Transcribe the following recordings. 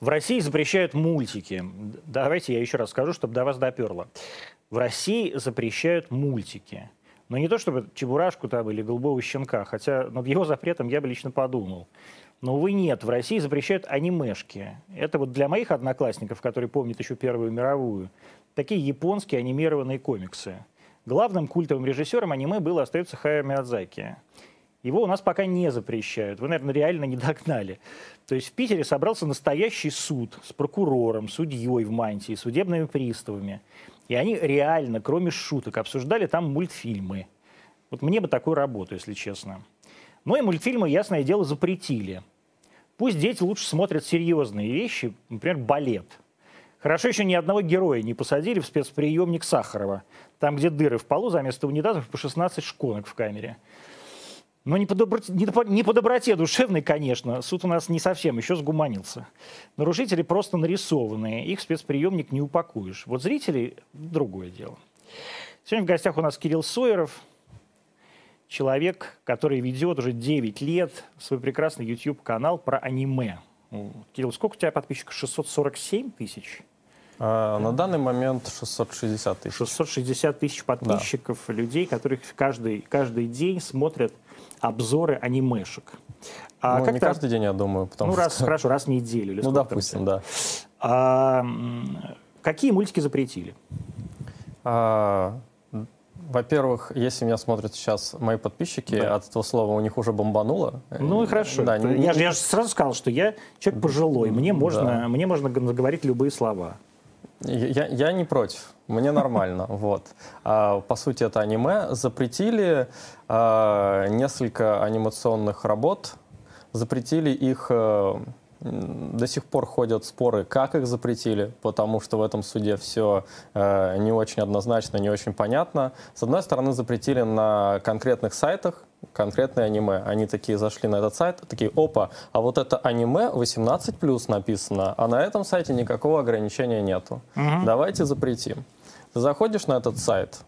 В России запрещают мультики. Давайте я еще раз скажу, чтобы до вас доперло. В России запрещают мультики. Но не то чтобы Чебурашку там или Голубого щенка, хотя над его запретом я бы лично подумал. Но, увы, нет. В России запрещают анимешки. Это вот для моих одноклассников, которые помнят еще Первую мировую, такие японские анимированные комиксы. Главным культовым режиссером аниме был остается Хайо Миядзаки. Его у нас пока не запрещают. Вы, наверное, реально не догнали. То есть в Питере собрался настоящий суд с прокурором, судьей в мантии, судебными приставами. И они реально, кроме шуток, обсуждали там мультфильмы. Вот мне бы такую работу, если честно. Но и мультфильмы, ясное дело, запретили. Пусть дети лучше смотрят серьезные вещи, например, балет. Хорошо еще ни одного героя не посадили в спецприемник Сахарова, там, где дыры в полу, за место унитазов по 16 шконок в камере. Но не по, доброте, не, по, не по доброте душевной, конечно. Суд у нас не совсем еще сгуманился. Нарушители просто нарисованные. Их спецприемник не упакуешь. Вот зрители – другое дело. Сегодня в гостях у нас Кирилл Сойеров, человек, который ведет уже 9 лет свой прекрасный YouTube-канал про аниме. Кирилл, сколько у тебя подписчиков? 647 тысяч? А, на данный момент 660 тысяч. 660 тысяч подписчиков, да. людей, которых каждый, каждый день смотрят обзоры анимешек. А ну, как не каждый день, я думаю. Потому ну, раз, что... хорошо, раз в неделю. Или ну, допустим, да. А, какие мультики запретили? А, во-первых, если меня смотрят сейчас мои подписчики, да. от этого слова у них уже бомбануло. Ну и хорошо. Да, не, я, я же сразу сказал, что я человек пожилой, мне можно, да. мне можно говорить любые слова. Я, я не против, мне нормально. Вот. А, по сути, это аниме. Запретили а, несколько анимационных работ, запретили их а, до сих пор ходят споры, как их запретили, потому что в этом суде все э, не очень однозначно, не очень понятно. С одной стороны, запретили на конкретных сайтах конкретное аниме. Они такие зашли на этот сайт, такие, опа, а вот это аниме 18+, написано, а на этом сайте никакого ограничения нету. Угу. Давайте запретим. Ты заходишь на этот сайт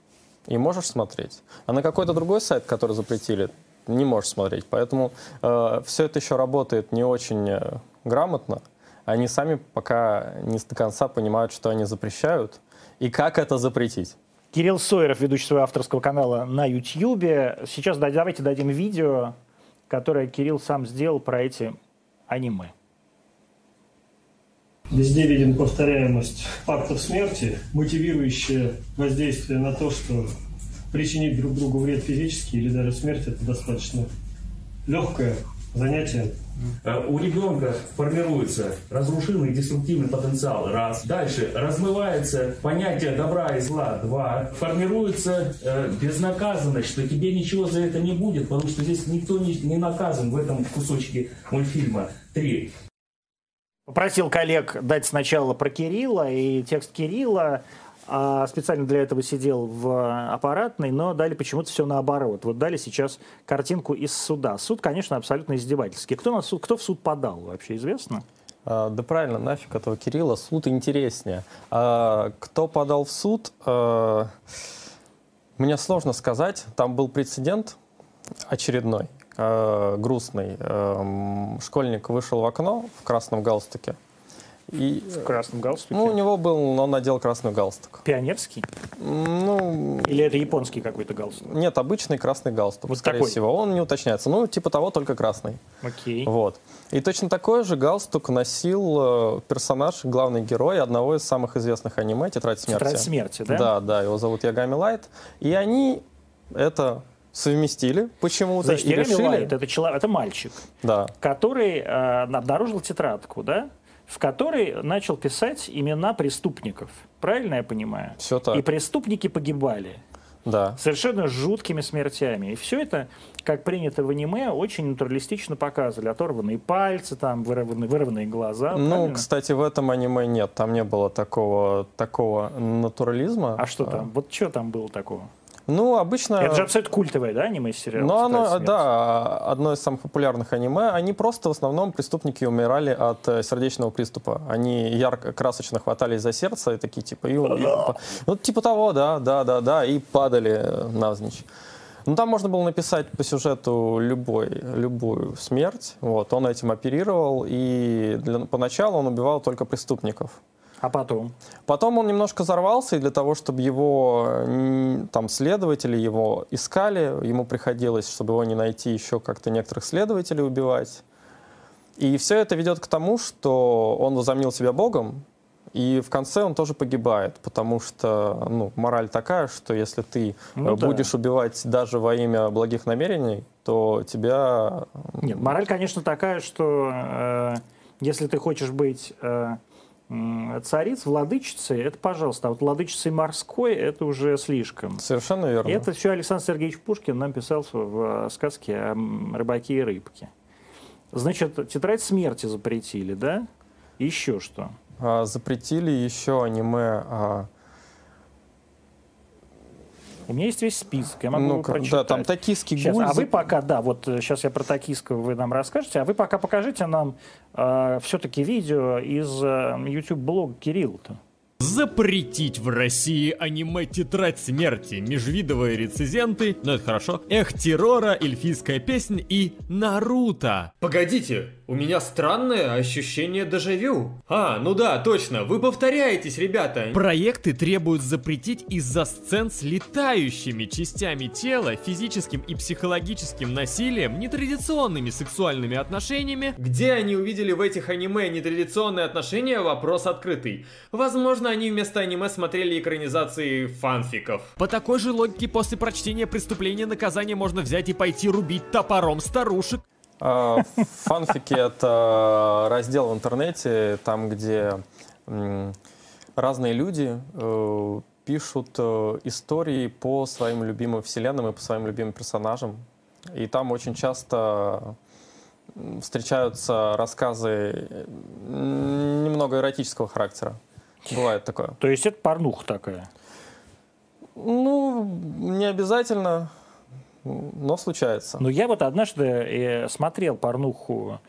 и можешь смотреть. А на какой-то другой сайт, который запретили, не можешь смотреть. Поэтому э, все это еще работает не очень э, грамотно. Они сами пока не до конца понимают, что они запрещают и как это запретить. Кирилл Сойеров, ведущий своего авторского канала на YouTube. Сейчас давайте дадим видео, которое Кирилл сам сделал про эти аниме. Везде виден повторяемость фактов смерти, мотивирующее воздействие на то, что причинить друг другу вред физический или даже смерть – это достаточно легкое занятие. Э, у ребенка формируется разрушительный деструктивный потенциал, раз. Дальше размывается понятие добра и зла, два. Формируется э, безнаказанность, что тебе ничего за это не будет, потому что здесь никто не, не наказан в этом кусочке мультфильма, три. Попросил коллег дать сначала про Кирилла и текст Кирилла, а специально для этого сидел в аппаратной, но дали почему-то все наоборот. Вот дали сейчас картинку из суда. Суд, конечно, абсолютно издевательский. Кто, на суд, кто в суд подал, вообще известно? А, да правильно, нафиг этого Кирилла, суд интереснее. А, кто подал в суд, а, мне сложно сказать. Там был прецедент очередной, а, грустный. А, школьник вышел в окно в красном галстуке, и, в красном галстуке? Ну, у него был, он надел красный галстук. Пионерский? Ну... Или это японский какой-то галстук? Нет, обычный красный галстук, вот скорее какой? всего. Он не уточняется. Ну, типа того, только красный. Окей. Вот. И точно такой же галстук носил э, персонаж, главный герой одного из самых известных аниме «Тетрадь смерти». «Тетрадь смерти», да? Да, да. Его зовут Ягами Лайт. И они это совместили почему-то Значит, и решили... Лайт, это, человек, это мальчик, да. который э, обнаружил тетрадку, да? В которой начал писать имена преступников. Правильно я понимаю? Все так. И преступники погибали. Да. Совершенно жуткими смертями. И все это, как принято в аниме, очень натуралистично показывали. Оторванные пальцы, там вырванные, вырванные глаза. Ну, правильно? кстати, в этом аниме нет. Там не было такого, такого натурализма. А что там? Вот что там было такого? Ну, обычно... Это же абсолютно культовое, да, аниме-сериал? Ну, оно, да, одно из самых популярных аниме. Они просто в основном преступники умирали от э, сердечного приступа. Они ярко, красочно хватались за сердце и такие, типа, и, и, ну, типа того, да, да, да, да, и падали навзничь. Ну, там можно было написать по сюжету любой, любую смерть. Вот, он этим оперировал, и для, поначалу он убивал только преступников. А потом? Потом он немножко взорвался, и для того, чтобы его там следователи его искали, ему приходилось, чтобы его не найти, еще как-то некоторых следователей убивать. И все это ведет к тому, что он возомнил себя Богом, и в конце он тоже погибает, потому что ну, мораль такая, что если ты ну, будешь да. убивать даже во имя благих намерений, то тебя... Нет, мораль, конечно, такая, что э, если ты хочешь быть э, цариц, владычицей, это пожалуйста. А вот владычицей морской это уже слишком. Совершенно верно. Это все Александр Сергеевич Пушкин нам писал в сказке о рыбаке и рыбке. Значит, тетрадь смерти запретили, да? еще что? А, запретили еще аниме. У меня есть весь список, я могу ну прочитать. Да, там токийский сейчас, гуль. А вы пока, да, вот сейчас я про токийского вы нам расскажете, а вы пока покажите нам э, все-таки видео из э, YouTube-блога Кирилла-то. Запретить в России аниме «Тетрадь смерти», межвидовые рецензенты, ну это хорошо, «Эх, террора», «Эльфийская песня» и «Наруто». Погодите, у меня странное ощущение дежавю. А, ну да, точно, вы повторяетесь, ребята. Проекты требуют запретить из-за сцен с летающими частями тела, физическим и психологическим насилием, нетрадиционными сексуальными отношениями. Где они увидели в этих аниме нетрадиционные отношения, вопрос открытый. Возможно, они вместо аниме смотрели экранизации фанфиков. По такой же логике после прочтения преступления наказания можно взять и пойти рубить топором старушек. А, фанфики — это раздел в интернете, там, где разные люди э, пишут э, истории по своим любимым вселенным и по своим любимым персонажам. И там очень часто встречаются рассказы немного эротического характера. Бывает такое. То есть это порнуха такая? Ну, не обязательно но случается. Ну, я вот однажды э, смотрел порнуху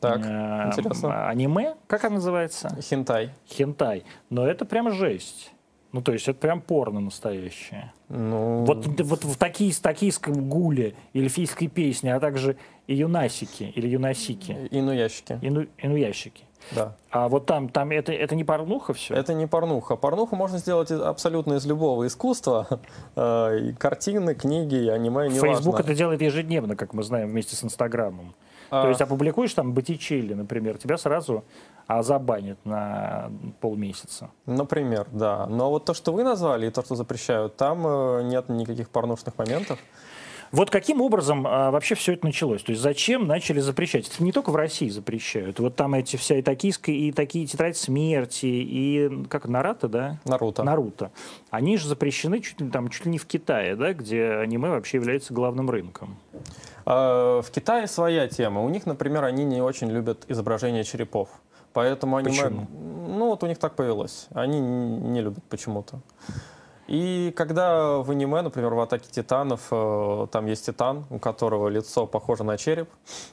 так, э, интересно. аниме, как она называется? Хентай. Хентай. Но это прям жесть. Ну, то есть это прям порно настоящее. Ну... Вот, вот в таки, токийском гуле, эльфийской песне, а также и юнасики или юнасики. Инуящики. Ину, инуящики. Да. А вот там, там это, это не порнуха все? Это не порнуха. Порнуху можно сделать абсолютно из любого искусства. Э, и картины, книги, аниме, не Фейсбук это делает ежедневно, как мы знаем, вместе с Инстаграмом. А... То есть опубликуешь там Боттичелли, например, тебя сразу а забанят на полмесяца. Например, да. Но вот то, что вы назвали, и то, что запрещают, там э, нет никаких порнушных моментов. Вот каким образом а, вообще все это началось? То есть зачем начали запрещать? Это не только в России запрещают. Вот там эти вся и токийская, и такие тетрадь смерти, и как Наруто, да? Наруто. Наруто. Они же запрещены чуть ли, там, чуть ли не в Китае, да, где аниме вообще является главным рынком. А, в Китае своя тема. У них, например, они не очень любят изображение черепов. Поэтому аниме... Почему? Ну, вот у них так повелось. Они не любят почему-то. И когда в аниме, например, в «Атаке титанов», э, там есть титан, у которого лицо похоже на череп,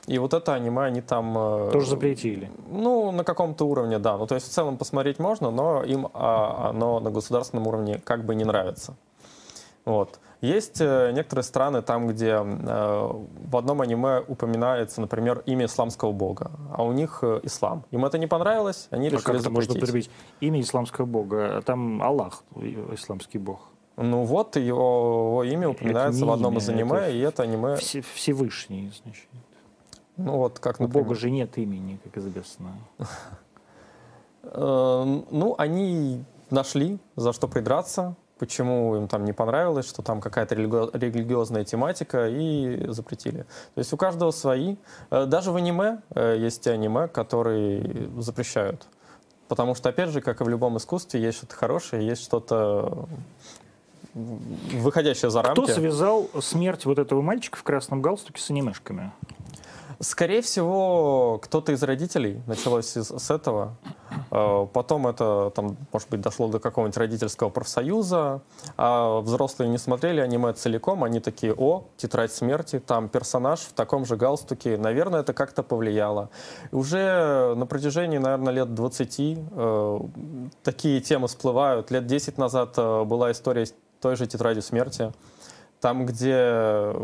и вот это аниме они там... Э, Тоже запретили? Ну, на каком-то уровне, да. Ну, то есть в целом посмотреть можно, но им а, оно на государственном уровне как бы не нравится. Вот. Есть э, некоторые страны там, где э, в одном аниме упоминается, например, имя исламского бога, а у них э, ислам. Им это не понравилось, они а решили как это можно употребить? Имя исламского бога, а там Аллах, исламский бог. Ну вот, его, его имя упоминается в одном имя, из аниме, это и это аниме... Все, Всевышний, значит. Ну вот как, например... У бога же нет имени, как известно. Ну, они нашли, за что придраться почему им там не понравилось, что там какая-то религиозная тематика, и запретили. То есть у каждого свои. Э, даже в аниме э, есть аниме, которые запрещают. Потому что, опять же, как и в любом искусстве, есть что-то хорошее, есть что-то выходящее за рамки. Кто связал смерть вот этого мальчика в красном галстуке с анимешками? Скорее всего, кто-то из родителей началось из, с этого. Э, потом это, там, может быть, дошло до какого-нибудь родительского профсоюза. А взрослые не смотрели аниме целиком. Они такие, о, тетрадь смерти, там персонаж в таком же галстуке. Наверное, это как-то повлияло. Уже на протяжении, наверное, лет 20 э, такие темы всплывают. Лет 10 назад э, была история той же тетради смерти. Там, где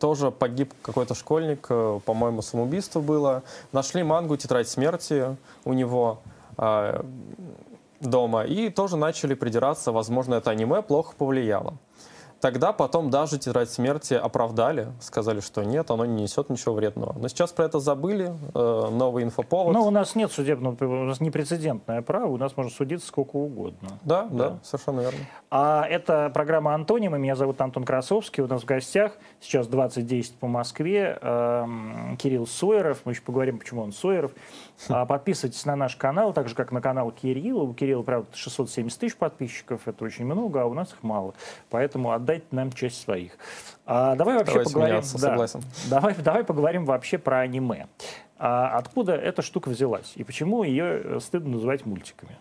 тоже погиб какой-то школьник, э, по-моему, самоубийство было. Нашли мангу «Тетрадь смерти» у него э, дома и тоже начали придираться, возможно, это аниме плохо повлияло. Тогда потом даже «Тетрадь смерти» оправдали, сказали, что нет, оно не несет ничего вредного. Но сейчас про это забыли, э, новый инфоповод. Но у нас нет судебного, у нас непрецедентное право, у нас можно судиться сколько угодно. да, да, да. совершенно верно. А это программа «Антонимы». Меня зовут Антон Красовский. У нас в гостях сейчас 2010 по Москве. эм, Кирилл Сойеров. Мы еще поговорим, почему он Сойеров. А, Подписывайтесь на наш канал, так же, как на канал Кирилла. У Кирилла, правда, 670 тысяч подписчиков. Это очень много, а у нас их мало. Поэтому отдайте нам часть своих. А, давай вообще Давайте поговорим... меняться, да. согласен. давай, давай поговорим вообще про аниме. А откуда эта штука взялась? И почему ее стыдно называть мультиками?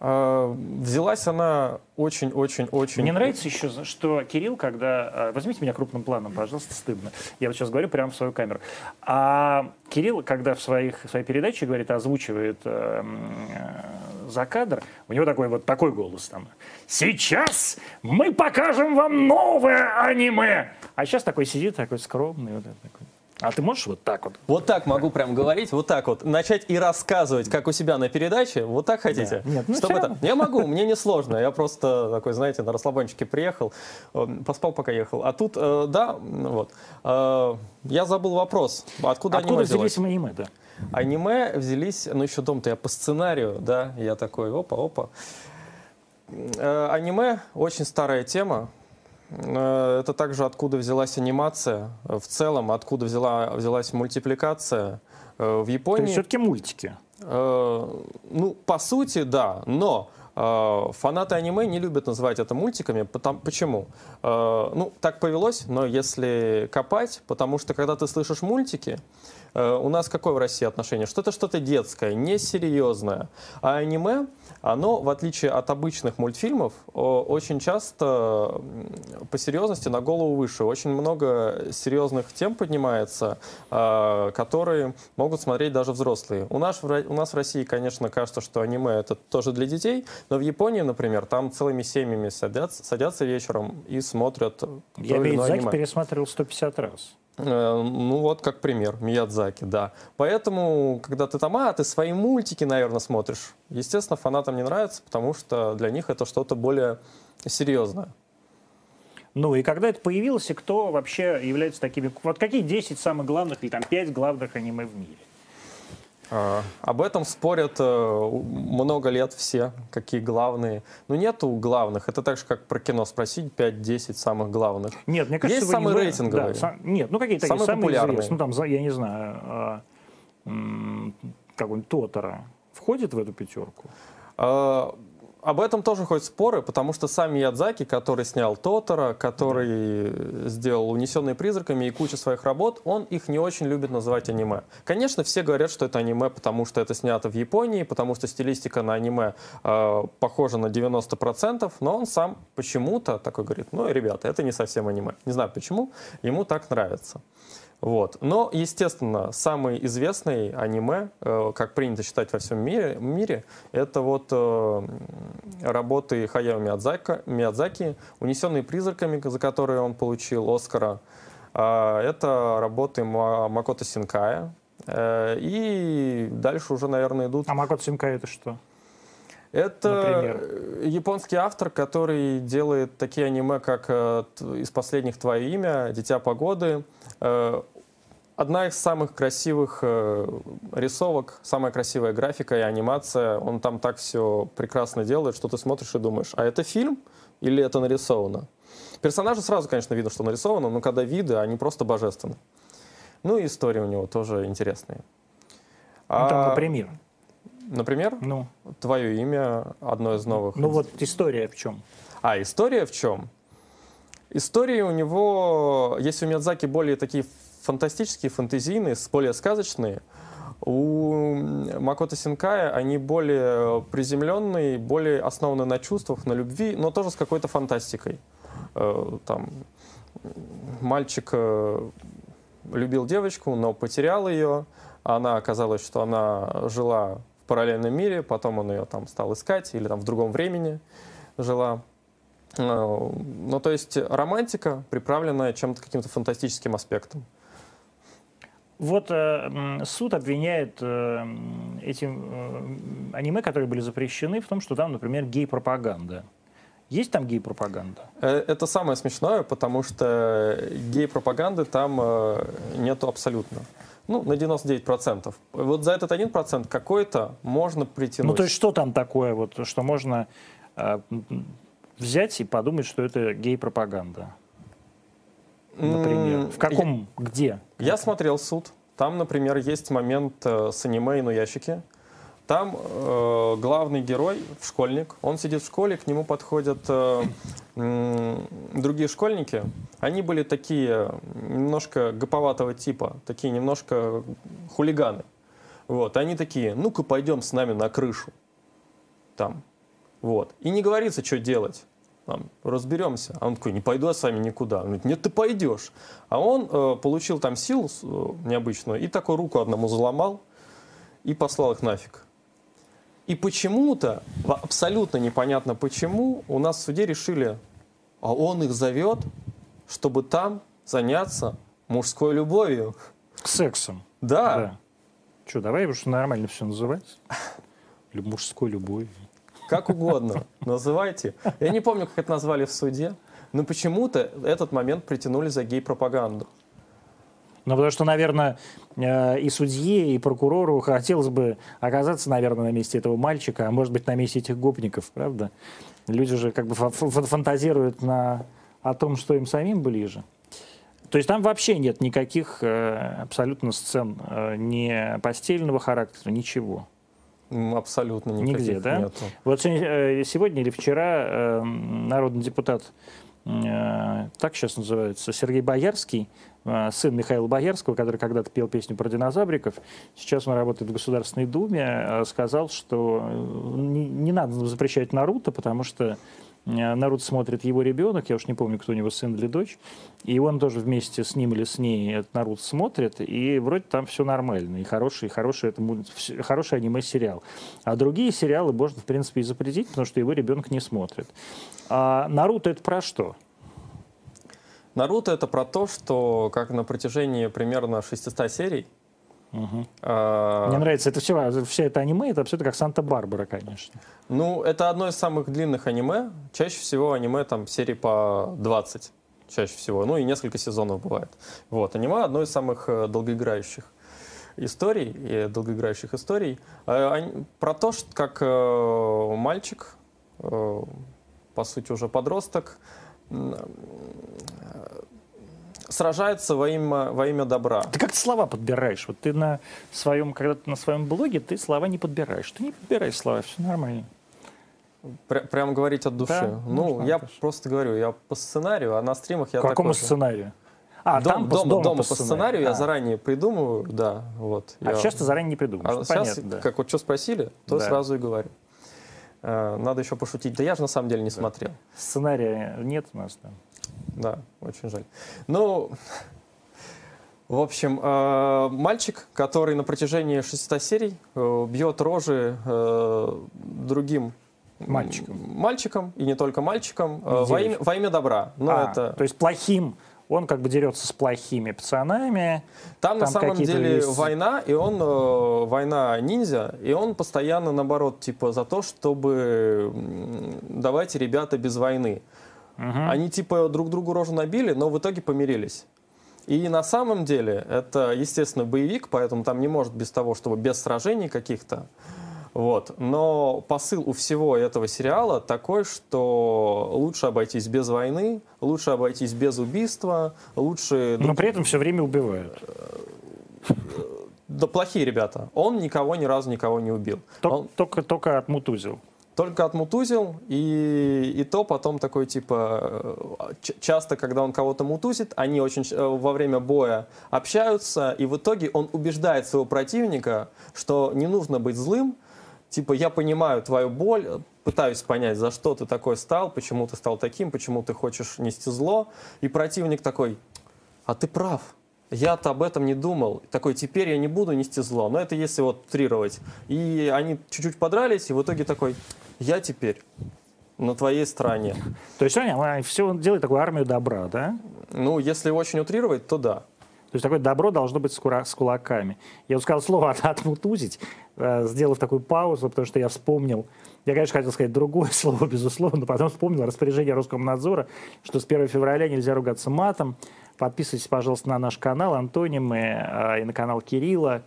Э, Взялась она очень-очень-очень... Мне нравится еще, что Кирилл, когда... э, Возьмите меня крупным планом, пожалуйста, стыдно. Я вот сейчас говорю прямо в свою камеру. А Кирилл, когда в, своих, в своей передаче говорит, озвучивает э, э, за кадр, у него такой вот такой голос там. Сейчас мы покажем вам новое аниме! А сейчас такой сидит, такой скромный. Вот такой. А ты можешь вот так вот? Вот так могу прям говорить, вот так вот. Начать и рассказывать, как у себя на передаче. Вот так хотите? Да. Нет, ну Чтобы это... Я могу, мне не сложно. Я просто такой, знаете, на расслабончике приехал, э, поспал, пока ехал. А тут, э, да, вот. Э, Я забыл вопрос. Откуда, Откуда аниме взялись аниме, да? Аниме взялись, ну еще дом-то я по сценарию, да, я такой, опа-опа. Э, Аниме очень старая тема. Э, Это также откуда взялась анимация в целом, откуда взяла, взялась мультипликация э, в То есть Японии. все-таки мультики. Э, Ну, по сути, да, но э, фанаты аниме не любят называть это мультиками. Потом, почему? Э, Ну, так повелось, но если копать, потому что когда ты слышишь мультики, э, у нас какое в России отношение? Что это что-то детское, несерьезное. А аниме, оно, в отличие от обычных мультфильмов, очень часто по серьезности на голову выше. Очень много серьезных тем поднимается, э, которые могут смотреть даже взрослые. У нас, у нас в России, конечно, кажется, что аниме это тоже для детей, но в Японии, например, там целыми семьями садятся, садятся вечером и смотрят Я Миядзаки аниме. пересматривал 150 раз. Э, Ну вот, как пример, Миядзаки, да. Поэтому, когда ты там, а, ты свои мультики, наверное, смотришь. Естественно, фанатам не нравится, потому что для них это что-то более серьезное. Ну и когда это появилось, и кто вообще является такими... Вот какие 10 самых главных или там 5 главных аниме в мире? А, Об этом спорят э, много лет все, какие главные. Ну, нету главных. Это так же, как про кино спросить 5-10 самых главных. Нет, мне кажется, Есть не самые зна- рейтинговые. Да, сам- Нет, ну какие-то Самые самые популярные. известные. Ну там, я не знаю, а, м, какой-нибудь Тотора входит в эту пятерку? Об этом тоже ходят споры, потому что сам Миядзаки, который снял Тотора, который сделал «Унесенные призраками» и кучу своих работ, он их не очень любит называть аниме. Конечно, все говорят, что это аниме, потому что это снято в Японии, потому что стилистика на аниме э, похожа на 90%, но он сам почему-то такой говорит, ну, ребята, это не совсем аниме. Не знаю почему, ему так нравится. Вот. Но, естественно, самый известный аниме, э, как принято считать во всем мире, мире это вот э, работы Хаяо Миядзаки, Миядзаки «Унесенные призраками», за которые он получил Оскара. А, Это работы Ма- Макото Синкая. Э, И дальше уже, наверное, идут А Макото Синкай это что? Это Например? э, японский автор, который делает такие аниме, как э, из последних «Твое имя», «Дитя погоды». Э, Одна из самых красивых рисовок, самая красивая графика и анимация. Он там так все прекрасно делает, что ты смотришь и думаешь, а это фильм или это нарисовано? Персонажи сразу, конечно, видно, что нарисовано, но когда виды, они просто божественны. Ну и истории у него тоже интересные. Ну, там, А, например. Например? Ну, Твое имя одно из новых. ну вот история в чем? А история в чем? Истории у него, если у Миядзаки более такие фантастические, фантазийные, более сказочные, у Макото Синкая они более приземленные, более основаны на чувствах, на любви, но тоже с какой-то фантастикой. Э, Там мальчик э, любил девочку, но потерял ее. Она оказалось, что она жила параллельном мире, потом он ее там стал искать, или там в другом времени жила. Э, ну, то есть романтика, приправленная чем-то, каким-то фантастическим аспектом. Вот э, суд обвиняет э, эти э, аниме, которые были запрещены, в том, что там, например, гей-пропаганда. Есть там гей-пропаганда? Э, это самое смешное, потому что гей-пропаганды там э, нету абсолютно. Ну, на 99%. Вот за этот 1% какой-то можно притянуть. Ну, то есть что там такое, вот, что можно э, взять и подумать, что это гей-пропаганда? Например. В каком, я, где? Я смотрел суд. Там, например, есть момент э, с аниме и на ящике. Там э, главный герой, школьник, он сидит в школе, к нему подходят э, э, другие школьники. Они были такие немножко гоповатого типа, такие немножко хулиганы. Вот, они такие, ну-ка пойдем с нами на крышу. Там. Вот. И не говорится, что делать там, разберемся. А он такой, не пойду я с вами никуда. Он говорит, нет, ты пойдешь. А он э, получил там силу э, необычную и такую руку одному заломал и послал их нафиг. И почему-то, абсолютно непонятно почему, у нас в суде решили, а он их зовет, чтобы там заняться мужской любовью. Сексом. Да. да. Что, давай уж нормально все называть. Мужской любовью. Как угодно, называйте. Я не помню, как это назвали в суде, но почему-то этот момент притянули за гей-пропаганду. Ну, потому что, наверное, э, и судье, и прокурору хотелось бы оказаться, наверное, на месте этого мальчика, а может быть, на месте этих гопников, правда? Люди же как бы фантазируют на, о том, что им самим ближе. То есть там вообще нет никаких э, абсолютно сцен э, ни постельного характера, ничего. Абсолютно Нигде, да? Нету. Вот сегодня или вчера народный депутат, так сейчас называется, Сергей Боярский, сын Михаила Боярского, который когда-то пел песню про динозавриков, сейчас он работает в Государственной Думе, сказал, что не, не надо запрещать Наруто, потому что Э, народ смотрит его ребенок, я уж не помню, кто у него сын или дочь, и он тоже вместе с ним или с ней этот народ смотрит, и вроде там все нормально, и хороший, хороший, это хороший аниме-сериал. А другие сериалы можно, в принципе, и запретить, потому что его ребенок не смотрит. А Наруто это про что? Наруто это про то, что как на протяжении примерно 600 серий Угу. А... Мне нравится, это все, все это аниме, это абсолютно как Санта-Барбара, конечно. Ну, это одно из самых длинных аниме. Чаще всего аниме там серии по 20, чаще всего. Ну и несколько сезонов бывает. Вот, аниме одно из самых э, долгоиграющих историй и долгоиграющих историй. Э, про то, что как э, мальчик, по сути уже подросток, сражается во имя, во имя добра. Ты как ты слова подбираешь? Вот ты на своем, когда ты на своем блоге, ты слова не подбираешь. Ты не подбираешь слова, все нормально. Пр прям говорить от души. Да, ну, я даже. просто говорю, я по сценарию, а на стримах я По какому сценарию? А, дом, там дом, дома, дома по, сценарию, а. я заранее придумываю, да, вот. А я... сейчас ты заранее не придумываешь. А ну, сейчас, да. как вот что спросили, то да. сразу и говорю. Э, надо еще пошутить. Да я же на самом деле не да. смотрел. Сценария нет у нас там. Да, очень жаль. Ну, в общем, э, мальчик, который на протяжении 600 серий э, бьет рожи э, другим мальчикам. мальчикам, и не только мальчикам, во имя, во имя добра. Но а, это... То есть плохим он как бы дерется с плохими пацанами. Там, там на самом деле есть... война, и он э, война ниндзя, и он постоянно наоборот типа за то, чтобы давайте ребята без войны. Угу. Они типа друг другу рожу набили, но в итоге помирились. И на самом деле это, естественно, боевик, поэтому там не может без того, чтобы без сражений каких-то. Вот. Но посыл у всего этого сериала такой, что лучше обойтись без войны, лучше обойтись без убийства, лучше... Но при этом все время убивают. Да плохие ребята. Он никого ни разу никого не убил. Только, Он... только, только отмутузил только отмутузил, и, и то потом такой, типа, э, часто, когда он кого-то мутузит, они очень э, во время боя общаются, и в итоге он убеждает своего противника, что не нужно быть злым, типа, я понимаю твою боль, пытаюсь понять, за что ты такой стал, почему ты стал таким, почему ты хочешь нести зло, и противник такой, а ты прав, я-то об этом не думал. Такой, теперь я не буду нести зло. Но это если вот трировать. И они чуть-чуть подрались, и в итоге такой, я теперь на твоей стороне. То есть они все делает такую армию добра, да? Ну, если очень утрировать, то да. То есть такое добро должно быть с, кура- с кулаками. Я вот сказал слово от, «отмутузить», э, сделав такую паузу, потому что я вспомнил, я, конечно, хотел сказать другое слово, безусловно, но потом вспомнил распоряжение Роскомнадзора, что с 1 февраля нельзя ругаться матом. Подписывайтесь, пожалуйста, на наш канал «Антонимы» э, и на канал Кирилла.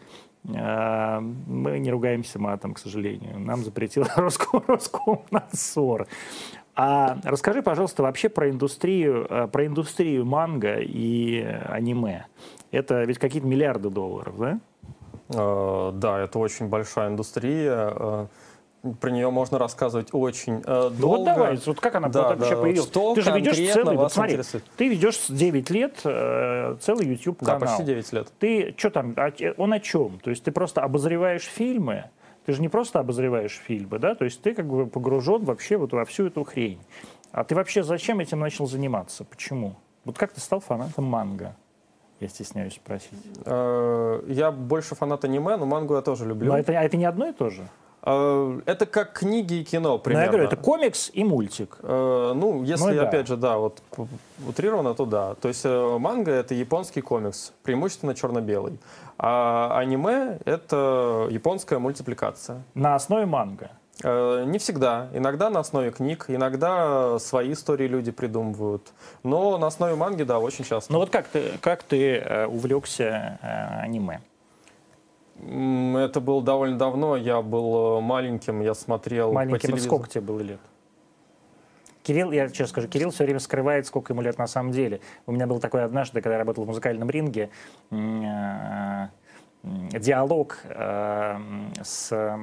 Э, Мы не ругаемся матом, к сожалению. Нам запретил Роском- Роскомнадзор. А расскажи, пожалуйста, вообще про индустрию, э, про индустрию манго и аниме. Это ведь какие-то миллиарды долларов, да? Э, Да, это очень большая индустрия. Про нее можно рассказывать очень э, долго. Ну вот давай, вот как она Да, вообще да, появилась? что ты же ведешь целый, вот смотри, интересует? ты ведешь с 9 лет э, целый YouTube Да, канал. почти 9 лет. Ты что там, че- он о чем? То есть ты просто обозреваешь фильмы, ты же не просто обозреваешь фильмы, да? То есть ты как бы погружен вообще вот во всю эту хрень. А ты вообще зачем этим начал заниматься? Почему? Вот как ты стал фанатом манго? Я стесняюсь спросить. Э, Я больше фанат аниме, но мангу я тоже люблю. Но это, а это не одно и то же? Э, Это как книги и кино, Но примерно. я говорю, это комикс и мультик. Э, Ну, если, Ну да. опять же, да, вот утрированно, то да. То есть э, манга — это японский комикс, преимущественно черно-белый. А аниме — это японская мультипликация. На основе манго. Э, Не всегда. Иногда на основе книг, иногда свои истории люди придумывают. Но на основе манги, да, очень часто. Ну вот как ты, как ты увлекся аниме? Это было довольно давно, я был э, маленьким, я смотрел по Маленьким, это телевизору. сколько тебе было лет? Кирилл, я честно скажу, Кирилл все время скрывает, сколько ему лет на самом деле. У меня был такой однажды, когда я работал в музыкальном ринге, э, диалог э, с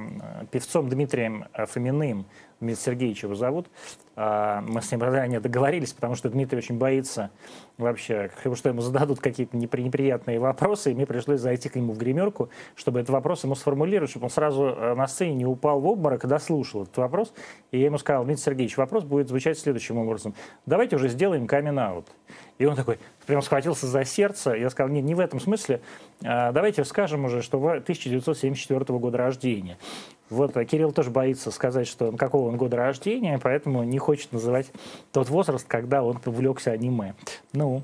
певцом Дмитрием Фоминым, Дмитрий Сергеевич его зовут. А, Мы с ним заранее договорились, потому что Дмитрий очень боится вообще, что ему зададут какие-то непри- неприятные вопросы, и мне пришлось зайти к нему в гримерку, чтобы этот вопрос ему сформулировать, чтобы он сразу э, на сцене не упал в обморок и дослушал этот вопрос. И я ему сказал, Дмитрий Сергеевич, вопрос будет звучать следующим образом. Давайте уже сделаем камин-аут. И он такой, прям схватился за сердце. Я сказал, нет, не в этом смысле. А, Давайте скажем уже, что вы 1974 года рождения. Вот а Кирилл тоже боится сказать, что какого он года рождения, поэтому не хочет называть тот возраст, когда он увлекся аниме. Ну,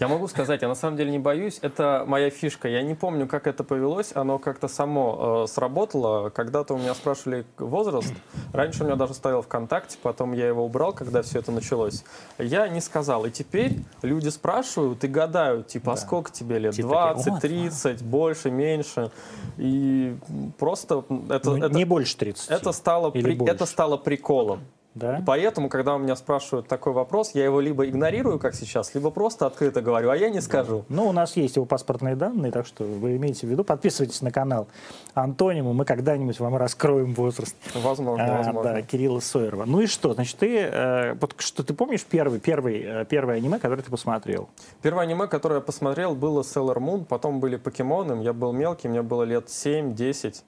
Я могу сказать, я на самом деле не боюсь. Это моя фишка. Я не помню, как это повелось. Оно как-то само э, сработало. Когда-то у меня спрашивали возраст. Раньше у меня даже стоял ВКонтакте, потом я его убрал, когда все это началось. Я не сказал. И теперь люди спрашивают и гадают, типа, а Да. сколько тебе лет? Типа, 20, вот, 30, больше, меньше. И просто это, ну, это, не больше 30. это, стало, при- больше. это стало приколом. Да? И поэтому, когда у меня спрашивают такой вопрос, я его либо игнорирую, как сейчас, либо просто открыто говорю, а я не скажу. Ну, у нас есть его паспортные данные, так что вы имеете в виду. Подписывайтесь на канал Антониму, мы когда-нибудь вам раскроем возраст. Возможно, А, возможно. да, Кирилла Сойерова. Ну и что? Значит, ты, э, вот что ты помнишь первый, первый, э, первое аниме, которое ты посмотрел? Первое аниме, которое я посмотрел, было Sailor Moon, потом были покемоны. Я был мелкий, мне было лет 7-10.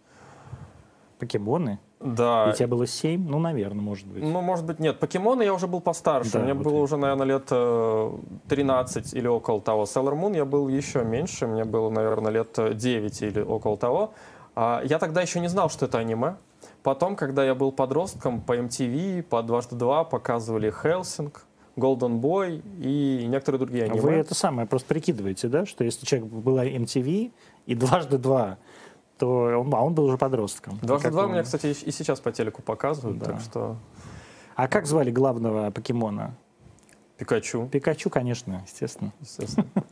Покемоны? Да. И тебе было 7? Ну, наверное, может быть. Ну, может быть, нет. Покемоны я уже был постарше. Да, мне вот было я- уже, наверное, лет э, 13 или около того. Sailor Moon я был еще меньше. Мне было, наверное, лет э, 9 или около того. А, я тогда еще не знал, что это аниме. Потом, когда я был подростком, по MTV, по дважды два показывали Хелсинг, Golden Boy и некоторые другие аниме. Вы это самое просто прикидываете, да, что если человек была MTV и дважды два, то он, а он был уже подростком. Дважды два он- меня, кстати, и сейчас по телеку показывают, Да. так что А как звали главного покемона? Пикачу, Пикачу, конечно, естественно. естественно.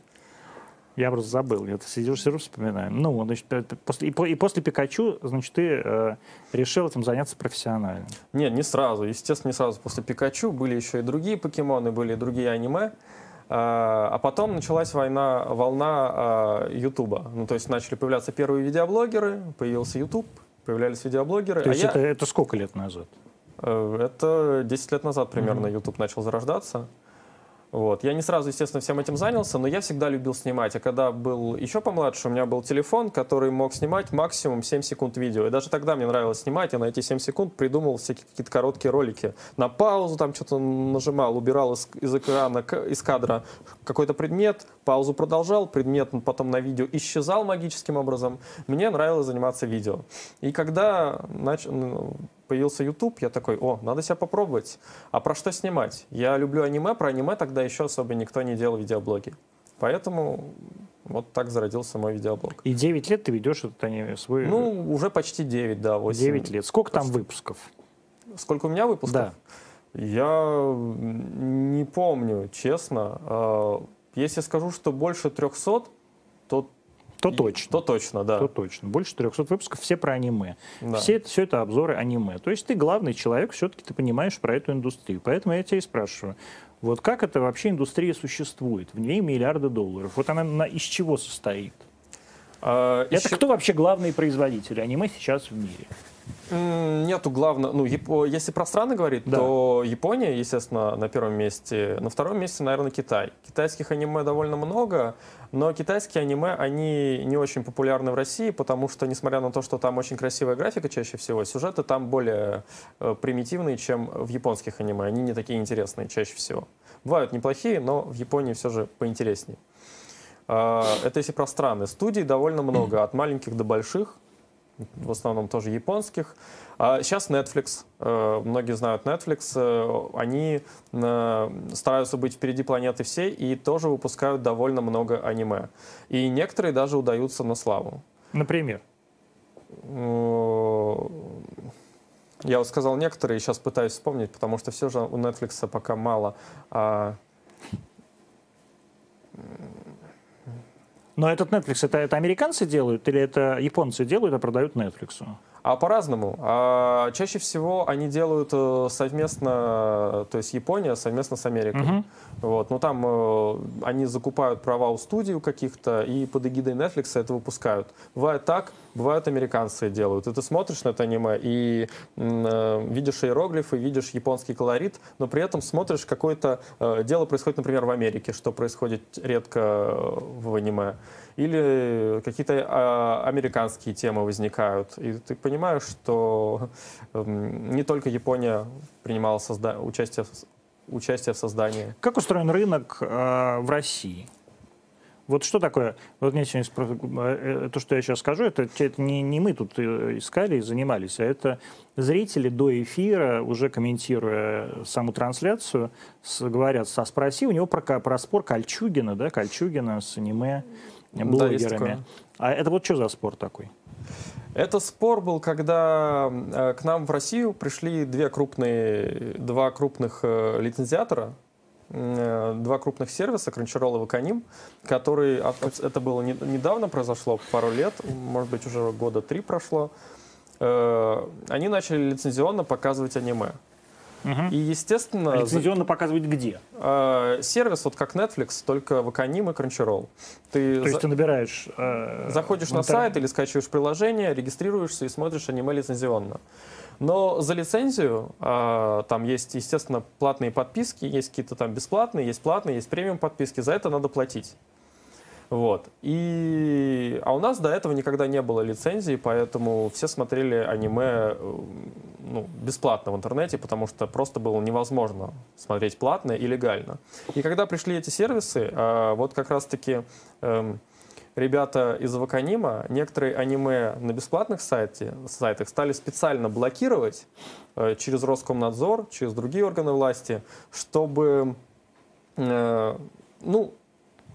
Я просто забыл. Я сижу, сижу, вспоминаю. Ну, значит, после, и, по- и после Пикачу, значит, ты э, решил этим заняться профессионально. Нет, не сразу. Естественно, не сразу после Пикачу. Были еще и другие покемоны, были и другие аниме. А а потом началась война, волна а, Ютуба. Ну, то есть начали появляться первые видеоблогеры, появился Ютуб, появлялись видеоблогеры. То а есть я- это, это сколько лет назад? Э, Это 10 лет назад примерно YouTube начал зарождаться. Вот. Я не сразу, естественно, всем этим занялся, но я всегда любил снимать. А когда был еще помладше, у меня был телефон, который мог снимать максимум 7 секунд видео. И даже тогда мне нравилось снимать. Я на эти 7 секунд придумал всякие какие-то короткие ролики. На паузу там что-то нажимал, убирал из, из экрана, из кадра какой-то предмет, паузу продолжал, предмет потом на видео исчезал магическим образом. Мне нравилось заниматься видео. И когда нач... появился YouTube, я такой, о, надо себя попробовать. А про что снимать? Я люблю аниме, про аниме тогда еще особо никто не делал видеоблоги. Поэтому вот так зародился мой видеоблог. И 9 лет ты ведешь этот аниме свой... Ну, уже почти 9, да, 8. 9 лет. Сколько там выпусков? Сколько у меня выпусков? Да. Я не помню, честно. А, Если скажу, что больше 300, то точно. То точно, да. То точно. Больше 300 выпусков, все про аниме. Да. Все, это- все это обзоры аниме. То есть ты главный человек, все-таки ты понимаешь про эту индустрию. Поэтому я тебя и спрашиваю. Вот как это вообще индустрия существует? В ней миллиарды долларов. Вот она на- из чего состоит? А, Это еще- кто вообще главные производители аниме сейчас в мире? Нету главного. Ну, Яп- если про страны говорить, Да. то Япония, естественно, на первом месте. На втором месте, наверное, Китай. Китайских аниме довольно много, но китайские аниме, они не очень популярны в России, потому что, несмотря на то, что там очень красивая графика чаще всего, сюжеты там более э, примитивные, чем в японских аниме. Они не такие интересные чаще всего. Бывают неплохие, но в Японии все же поинтереснее. А, Это если про страны. Студий довольно много, от маленьких до больших в основном тоже японских. А сейчас Netflix, э, многие знают Netflix, э, они э, стараются быть впереди планеты всей и тоже выпускают довольно много аниме. И некоторые даже удаются на славу. Например. Я вот сказал некоторые, сейчас пытаюсь вспомнить, потому что все же у Netflix пока мало. А, Но этот Netflix, это, это американцы делают или это японцы делают, а продают Netflix? А по-разному. А, чаще всего они делают э, совместно, то есть Япония совместно с Америкой. Мгм. Вот. Ну там э, они закупают права у студий у каких-то и под эгидой Netflix это выпускают. Бывает так, бывают американцы делают. И ты смотришь на это аниме и э, видишь иероглифы, видишь японский колорит, но при этом смотришь какое-то э, дело происходит, например, в Америке, что происходит редко э, в аниме. Или какие-то а, американские темы возникают. И ты понимаешь, что эм, не только Япония принимала созда- участие, в, участие в создании. Как устроен рынок э, в России? Вот что такое? Вот мне сегодня спро- э, э, то, что я сейчас скажу, это, это не, не мы тут э, искали и занимались, а это зрители до эфира, уже комментируя саму трансляцию, с- говорят, а спроси у него про, про спор Кольчугина, да, Кольчугина с аниме блогерами. такое. а это вот что за спор такой? Это спор был, когда э, к нам в Россию пришли две крупные, два крупных э, лицензиатора, э, два крупных сервиса, Crunchyroll и Ваканим, которые, от- это было не- недавно произошло, пару лет, может быть, уже года три прошло, они начали лицензионно показывать аниме. Мгм. И, естественно, А за- лицензионно показывать где? э, сервис вот как Netflix, только Ваканим и Crunchyroll. Ты То есть за- ты набираешь... э, Заходишь на сайт или скачиваешь приложение, регистрируешься и смотришь аниме лицензионно. Но за лицензию а, там есть, естественно, платные подписки, есть какие-то там бесплатные, есть платные, есть премиум подписки, за это надо платить. Вот. И... А у нас до этого никогда не было лицензии, поэтому все смотрели аниме э, ну, бесплатно в интернете, потому что просто было невозможно смотреть платно и легально. И когда пришли эти сервисы, а, вот как раз-таки эм, ребята из Ваканима некоторые аниме на бесплатных сайте, сайтах стали специально блокировать э, через Роскомнадзор, через другие органы власти, чтобы, э, ну,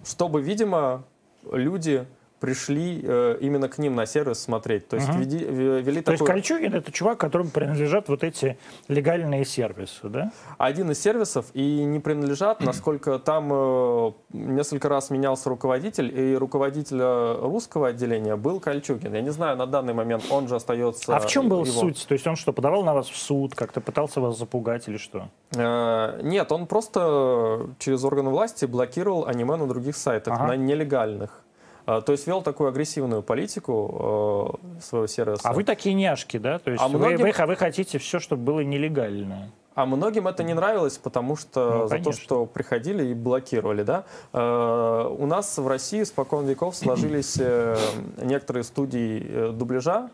чтобы, видимо, люди пришли э, именно к ним на сервис смотреть. То есть Мгм. веди- ве- вели То есть такой... Кольчугин это чувак, которому принадлежат вот эти легальные сервисы, да? один из сервисов и не принадлежат, насколько там э, несколько раз менялся руководитель, и руководитель русского отделения был Кольчугин. Я не знаю, на данный момент он же остается... А в чем была его. суть? То есть он что, подавал на вас в суд, как-то пытался вас запугать или что? Э, Нет, он просто через органы власти блокировал аниме на других сайтах, Ага. на нелегальных. Э, То есть вел такую агрессивную политику э, своего сервиса. А вы такие няшки, да? То есть А вы, многим- вы, а вы хотите все, чтобы было нелегально. А многим это не нравилось, потому что Ну, за то, что приходили и блокировали, да. Э, у нас в России спокон веков сложились э, некоторые студии э, дубляжа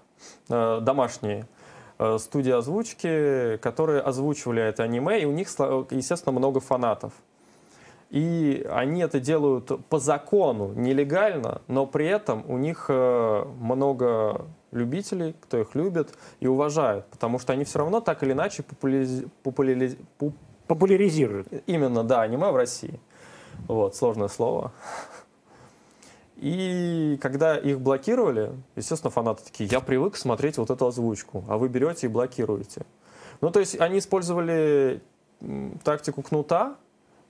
э, домашние, э, студии озвучки, которые озвучивали это аниме, и у них, сло- естественно, много фанатов. И они это делают по закону, нелегально, но при этом у них э, много любителей, кто их любит и уважает, потому что они все равно так или иначе популяриз... популяриз... пу- Популяризируют. Именно, да, аниме в России. Вот, сложное слово. И когда их блокировали, естественно, фанаты такие, я привык смотреть вот эту озвучку, а вы берете и блокируете. Ну, то есть они использовали тактику кнута,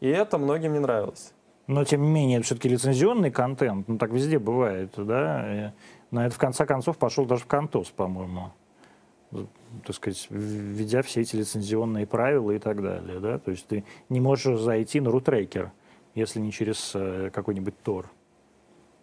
и это многим не нравилось. Но, тем не менее, это все-таки лицензионный контент. Ну, так везде бывает, да. На это, в конце концов, пошел даже в Контос, по-моему. Так сказать, введя все эти лицензионные правила и так далее, да. То есть ты не можешь зайти на рутрекер, если не через э, какой-нибудь Тор.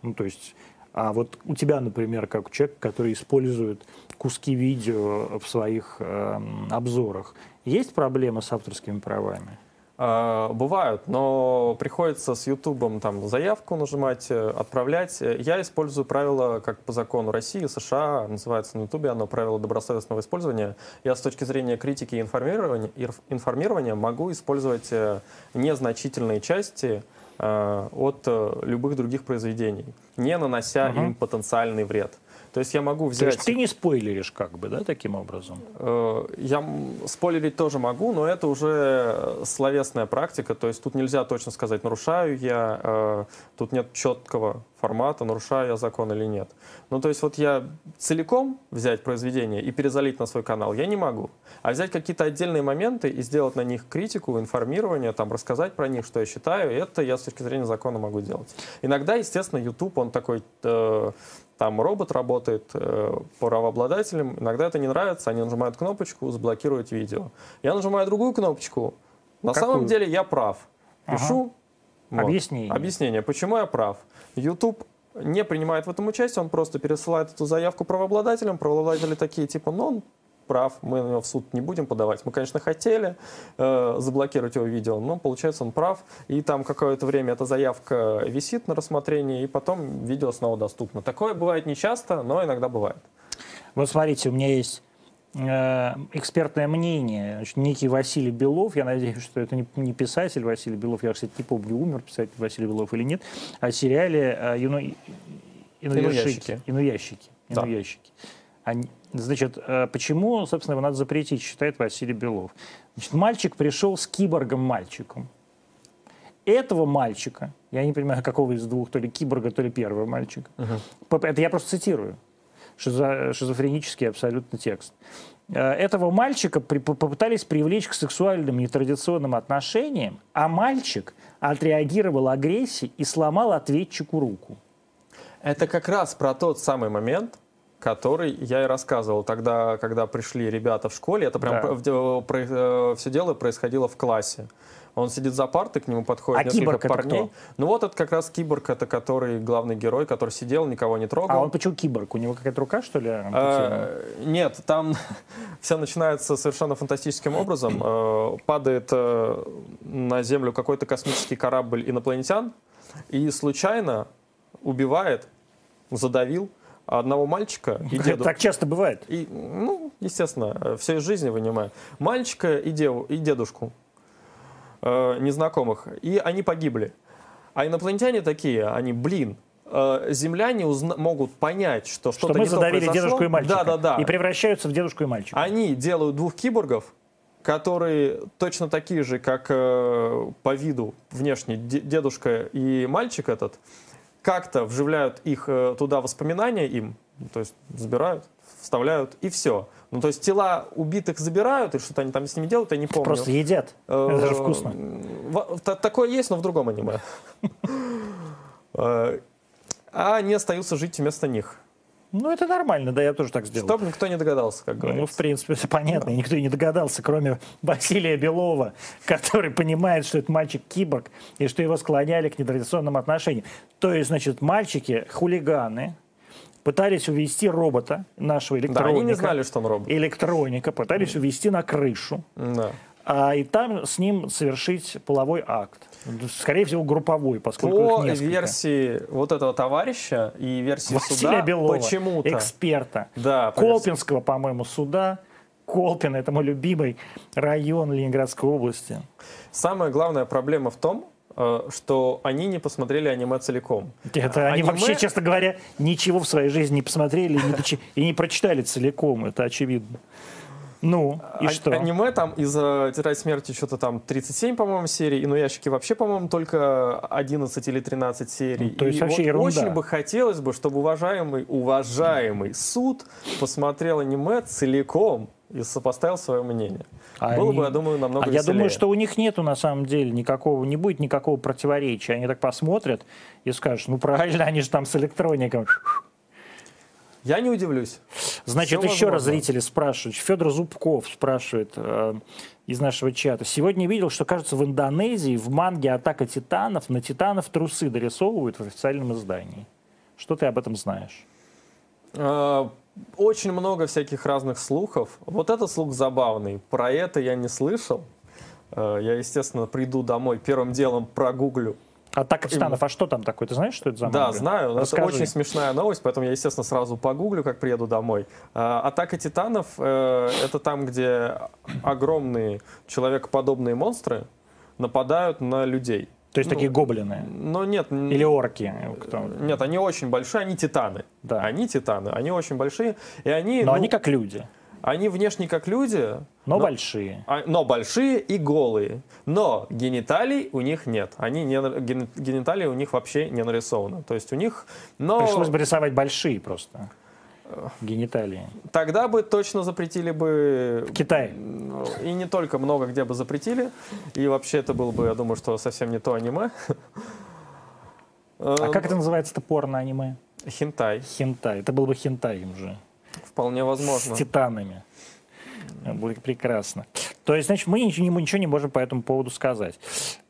Ну, то есть... А вот у тебя, например, как у человека, который использует куски видео в своих эм, обзорах, есть проблемы с авторскими правами? А, Бывают, но приходится с Ютубом там заявку нажимать, э, отправлять. Э, Я использую правила, как по закону России, США, называется на Ютубе, оно правило добросовестного использования. Я с точки зрения критики и информирования, информирования могу использовать э, незначительные части от любых других произведений, не нанося Мгм. им потенциальный вред. То есть я могу То взять... есть ты не спойлеришь, как бы, да, таким образом? Э, Я спойлерить тоже могу, но это уже словесная практика, то есть тут нельзя точно сказать, нарушаю я, э, тут нет четкого формата, нарушаю я закон или нет. Ну, то есть вот я целиком взять произведение и перезалить на свой канал я не могу, а взять какие-то отдельные моменты и сделать на них критику, информирование, там, рассказать про них, что я считаю, это я с точки зрения закона могу делать. Иногда, естественно, YouTube, он такой э, там робот работает э, правообладателям, иногда это не нравится, они нажимают кнопочку «Заблокировать видео». Я нажимаю другую кнопочку, на Какую? самом деле я прав. Пишу вот, Объяснение. объяснение, почему я прав. YouTube не принимает в этом участие, он просто пересылает эту заявку правообладателям, правообладатели такие, типа, ну, прав, мы на него в суд не будем подавать. Мы, конечно, хотели э, заблокировать его видео, но получается он прав. И там какое-то время эта заявка висит на рассмотрении, и потом видео снова доступно. Такое бывает нечасто, но иногда бывает. Вот смотрите, у меня есть э, экспертное мнение. Значит, некий Василий Белов, я надеюсь, что это не, писатель Василий Белов, я, кстати, не помню, умер писатель Василий Белов или нет, о сериале э, Юну... Инуящики. Инуящики. Да. Они- Значит, э, почему, собственно, его надо запретить, считает Василий Белов. Значит, мальчик пришел с киборгом-мальчиком. Этого мальчика, я не понимаю, какого из двух, то ли киборга, то ли первого мальчика, П- это я просто цитирую, Шизо- шизофренический абсолютно текст. Э, Этого мальчика при- по- попытались привлечь к сексуальным нетрадиционным отношениям, а мальчик отреагировал агрессией и сломал ответчику руку. Это как раз про тот самый момент, который я и рассказывал тогда, когда пришли ребята в школе. Это прям Да. все дело происходило в классе. Он сидит за партой, к нему подходит А несколько киборг парней. кто? Ну вот это как раз киборг, это который главный герой, который сидел, никого не трогал. А он почему киборг? У него какая-то рука, что ли? Э, Нет, там все начинается совершенно фантастическим образом. Э, Падает э, на Землю какой-то космический корабль инопланетян и случайно убивает, задавил одного мальчика и деду. Так часто бывает. И, ну, естественно, все из жизни вынимаю. Мальчика и, дев, и дедушку э, незнакомых. И они погибли. А инопланетяне такие, они, блин, э, земляне узна- могут понять, что Что что-то мы не то задавили произошло. дедушку и мальчика. Да, да, да. И превращаются в дедушку и мальчика. Они делают двух киборгов, которые точно такие же, как э, по виду внешне де- дедушка и мальчик этот, как-то вживляют их э, туда воспоминания им, ну, то есть забирают, вставляют, и все. Ну, то есть тела убитых забирают, и что-то они там с ними делают, я не помню. Просто едят. Э, Это же вкусно. в- та- Такое есть, но в другом аниме. Э, А они остаются жить вместо них. Ну, это нормально, да, я тоже так сделал. Чтоб никто не догадался, как Ну, говорится. в принципе, это понятно. и Никто и не догадался, кроме Василия Белова, который понимает, что это мальчик-киборг, и что его склоняли к нетрадиционным отношениям. То есть, значит, мальчики, хулиганы, пытались увести робота, нашего Да, электроника. они не знали, что он робот. Электроника, пытались увести на крышу, Да. А, и там с ним совершить половой акт. Скорее всего, групповой, поскольку По их несколько. версии вот этого товарища и версии Василия суда Белова, почему-то эксперта, Да, по Колпинского, по-моему, суда. Колпин – это мой любимый район Ленинградской области. самая главная проблема в том, э, что они не посмотрели аниме целиком. Это они Аниме- вообще, честно говоря, ничего в своей жизни не посмотрели и не, дочи- и не прочитали целиком, это очевидно. Ну, и А- что? Аниме там из-за «Тетрадь смерти» что-то там 37, по-моему, серий, и «Ну, ящики» вообще, по-моему, только 11 или 13 серий. Ну, то есть И вообще вот ерунда. очень бы хотелось бы, чтобы уважаемый, уважаемый суд посмотрел аниме целиком и сопоставил свое мнение. А Было они- бы, я думаю, намного А я веселее. думаю, что у них нету на самом деле никакого, не будет никакого противоречия. Они так посмотрят и скажут, ну правильно, они же там с электроником. Я не удивлюсь. Значит, Всё еще раз возможно. зрители спрашивают. Федор Зубков спрашивает э, из нашего чата. Сегодня видел, что, кажется, в Индонезии в манге «Атака титанов» на титанов трусы дорисовывают в официальном издании. Что ты об этом знаешь? Э, Очень много всяких разных слухов. Вот этот слух забавный. Про это я не слышал. Э, Я, естественно, приду домой, первым делом прогуглю. «Атака титанов», а что там такое? Ты знаешь, что это за Да, манга? знаю. но Это Расскажи. очень смешная новость, поэтому я, естественно, сразу погуглю, как приеду домой. Э, Атака титанов э, это там, где огромные человекоподобные монстры нападают на людей. То есть Ну, такие гоблины. Но нет, Или орки. Кто? нет, они очень большие, они титаны. Да. Они титаны, они очень большие, и они, Но ну, они как люди, они внешне как люди, но Но- большие. а- но большие и голые. Но гениталий у них нет. Они не, ген- гениталии у них вообще не нарисовано. То есть у них... Но Пришлось бы рисовать большие просто. Гениталии. тогда бы точно запретили бы... В Китае. И не только много где бы запретили. И вообще это было бы, я думаю, что совсем не то аниме. А как это называется-то порно-аниме? Хентай. Хентай. Это был бы хентай уже. Вполне возможно. С титанами. Будет прекрасно. То есть, значит, мы ничего, ничего не можем по этому поводу сказать.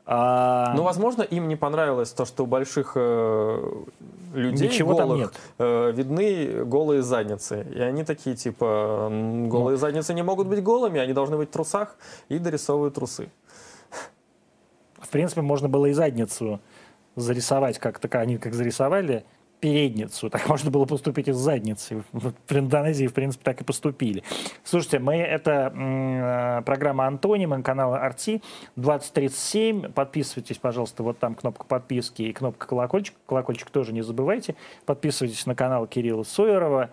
А, Ну, возможно, им не понравилось то, что у больших э, людей Ничего голых э, видны голые задницы. И они такие, типа, «М, голые Ну. задницы не могут быть голыми, они должны быть в трусах, и дорисовывают трусы. в принципе, можно было и задницу зарисовать как такая, они как зарисовали передницу, так можно было поступить и с задницей. Вот В Индонезии, в принципе, так и поступили. Слушайте, мы, это м, э, программа «Антоним», канал RT, 2037. Подписывайтесь, пожалуйста, вот там кнопка подписки и кнопка колокольчик. Колокольчик тоже не забывайте. Подписывайтесь на канал Кирилла Сойерова,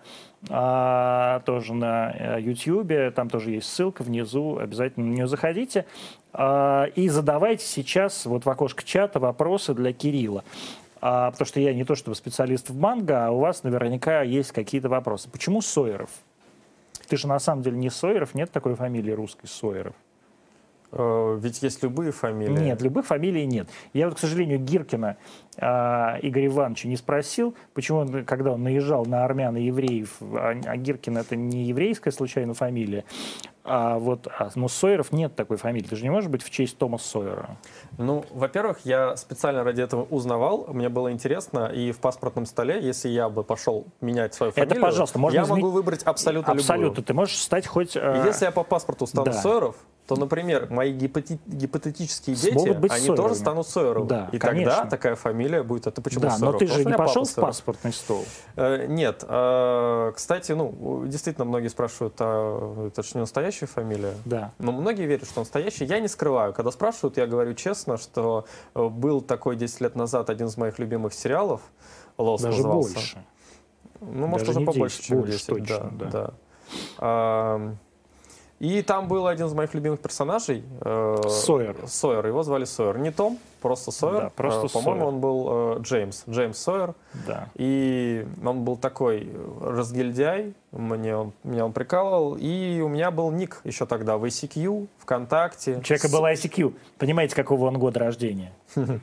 а, тоже на YouTube, там тоже есть ссылка внизу, обязательно на нее заходите. А, и задавайте сейчас вот в окошко чата вопросы для Кирилла. А, потому что я не то чтобы специалист в манго, а у вас наверняка есть какие-то вопросы. Почему Сойеров? Ты же на самом деле не Сойеров, нет такой фамилии русской Сойеров. Э, Ведь есть любые фамилии. Нет, любых фамилий нет. Я вот, к сожалению, Гиркина а, Игоря Ивановича не спросил, почему, он, когда он наезжал на армян и евреев, а, а Гиркин это не еврейская случайно фамилия, а вот, а, но Сойеров нет такой фамилии. Ты же не можешь быть в честь Тома Сойера. Ну, во-первых, я специально ради этого узнавал, мне было интересно, и в паспортном столе, если я бы пошел менять свою Это, фамилию, пожалуйста, можно я изменить- могу выбрать абсолютно, Абсолютно. любую. Ты можешь стать хоть... а, Если я по паспорту стану да. Сойеров, то, например, мои гипоте- гипотетические дети, Смогут быть они Сойеровыми. тоже станут Сойеровыми. Да, и конечно. тогда такая фамилия будет. А ты почему Да, но Сойеров? ты Потому же не пошел в паспортный стол. Э, Нет. э, Кстати, ну, действительно, многие спрашивают, а это же не настоящая фамилия? Да. Но многие верят, что настоящий. Я не скрываю. Когда спрашивают, я говорю честно, что э, был такой 10 лет назад один из моих любимых сериалов. Лос Даже назывался. больше. Ну, может, Даже уже побольше, 10, чем больше 10. точно, да, да. да. А, И там был один из моих любимых персонажей. э, Сойер. Сойер. Его звали Сойер. Не Том, просто Сойер. Да, просто Э, По-моему, он был э, Джеймс. Джеймс Сойер. Да. И он был такой разгильдяй, мне он, меня он прикалывал. И у меня был ник еще тогда в ICQ, ВКонтакте. У человека был ICQ. Понимаете, какого он года рождения?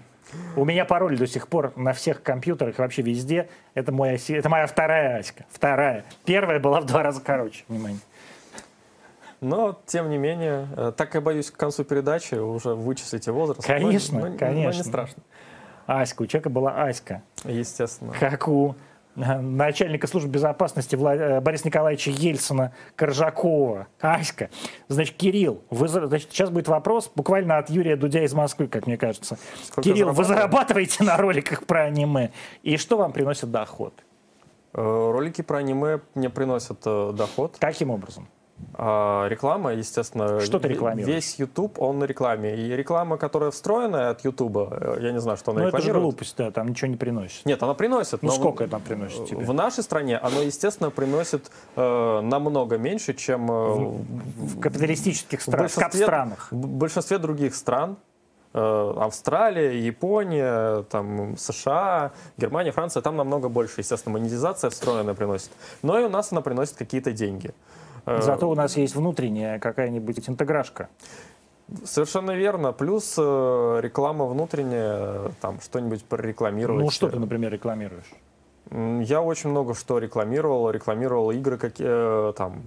У меня пароль до сих пор на всех компьютерах, вообще везде. Это, мой, IC это моя вторая Аська. Вторая. Первая была в два раза короче. Внимание. Но, тем не менее, э, так я боюсь к концу передачи уже вычислите возраст. Но- Конечно, но- но конечно. не страшно, Аська. У человека была Аська. естественно. Как у э, начальника службы безопасности Вла- э, Бориса Николаевича Ельцина Коржакова. Аська. Значит, Кирилл, вы, значит, сейчас будет вопрос буквально от Юрия Дудя из Москвы, как мне кажется. Сколько Кирилл, вы зарабатываете на роликах про аниме? И что вам приносит доход? Ролики про аниме мне приносят доход. Каким образом? А реклама, естественно, Что ты рекламируешь? весь YouTube, он на рекламе. И реклама, которая встроенная от YouTube, э, я не знаю, что она Ну, это же рекламирует. глупость, да, там ничего не приносит. Нет, она приносит. Ну, но сколько это приносит тебе? В нашей стране оно, естественно, приносит э, намного меньше, чем э, В капиталистических в странах, большинстве- странах. В большинстве других стран, э, Австралия, Япония, там, США, Германия, Франция, там намного больше, естественно, монетизация встроенная приносит. Но и у нас она приносит какие-то деньги. Э, Зато у нас есть внутренняя какая-нибудь интеграшка. Совершенно верно. Плюс э, реклама внутренняя, там что-нибудь прорекламировать. Ну, что ты, например, рекламируешь? Я очень много что рекламировал. Рекламировал игры, какие э, там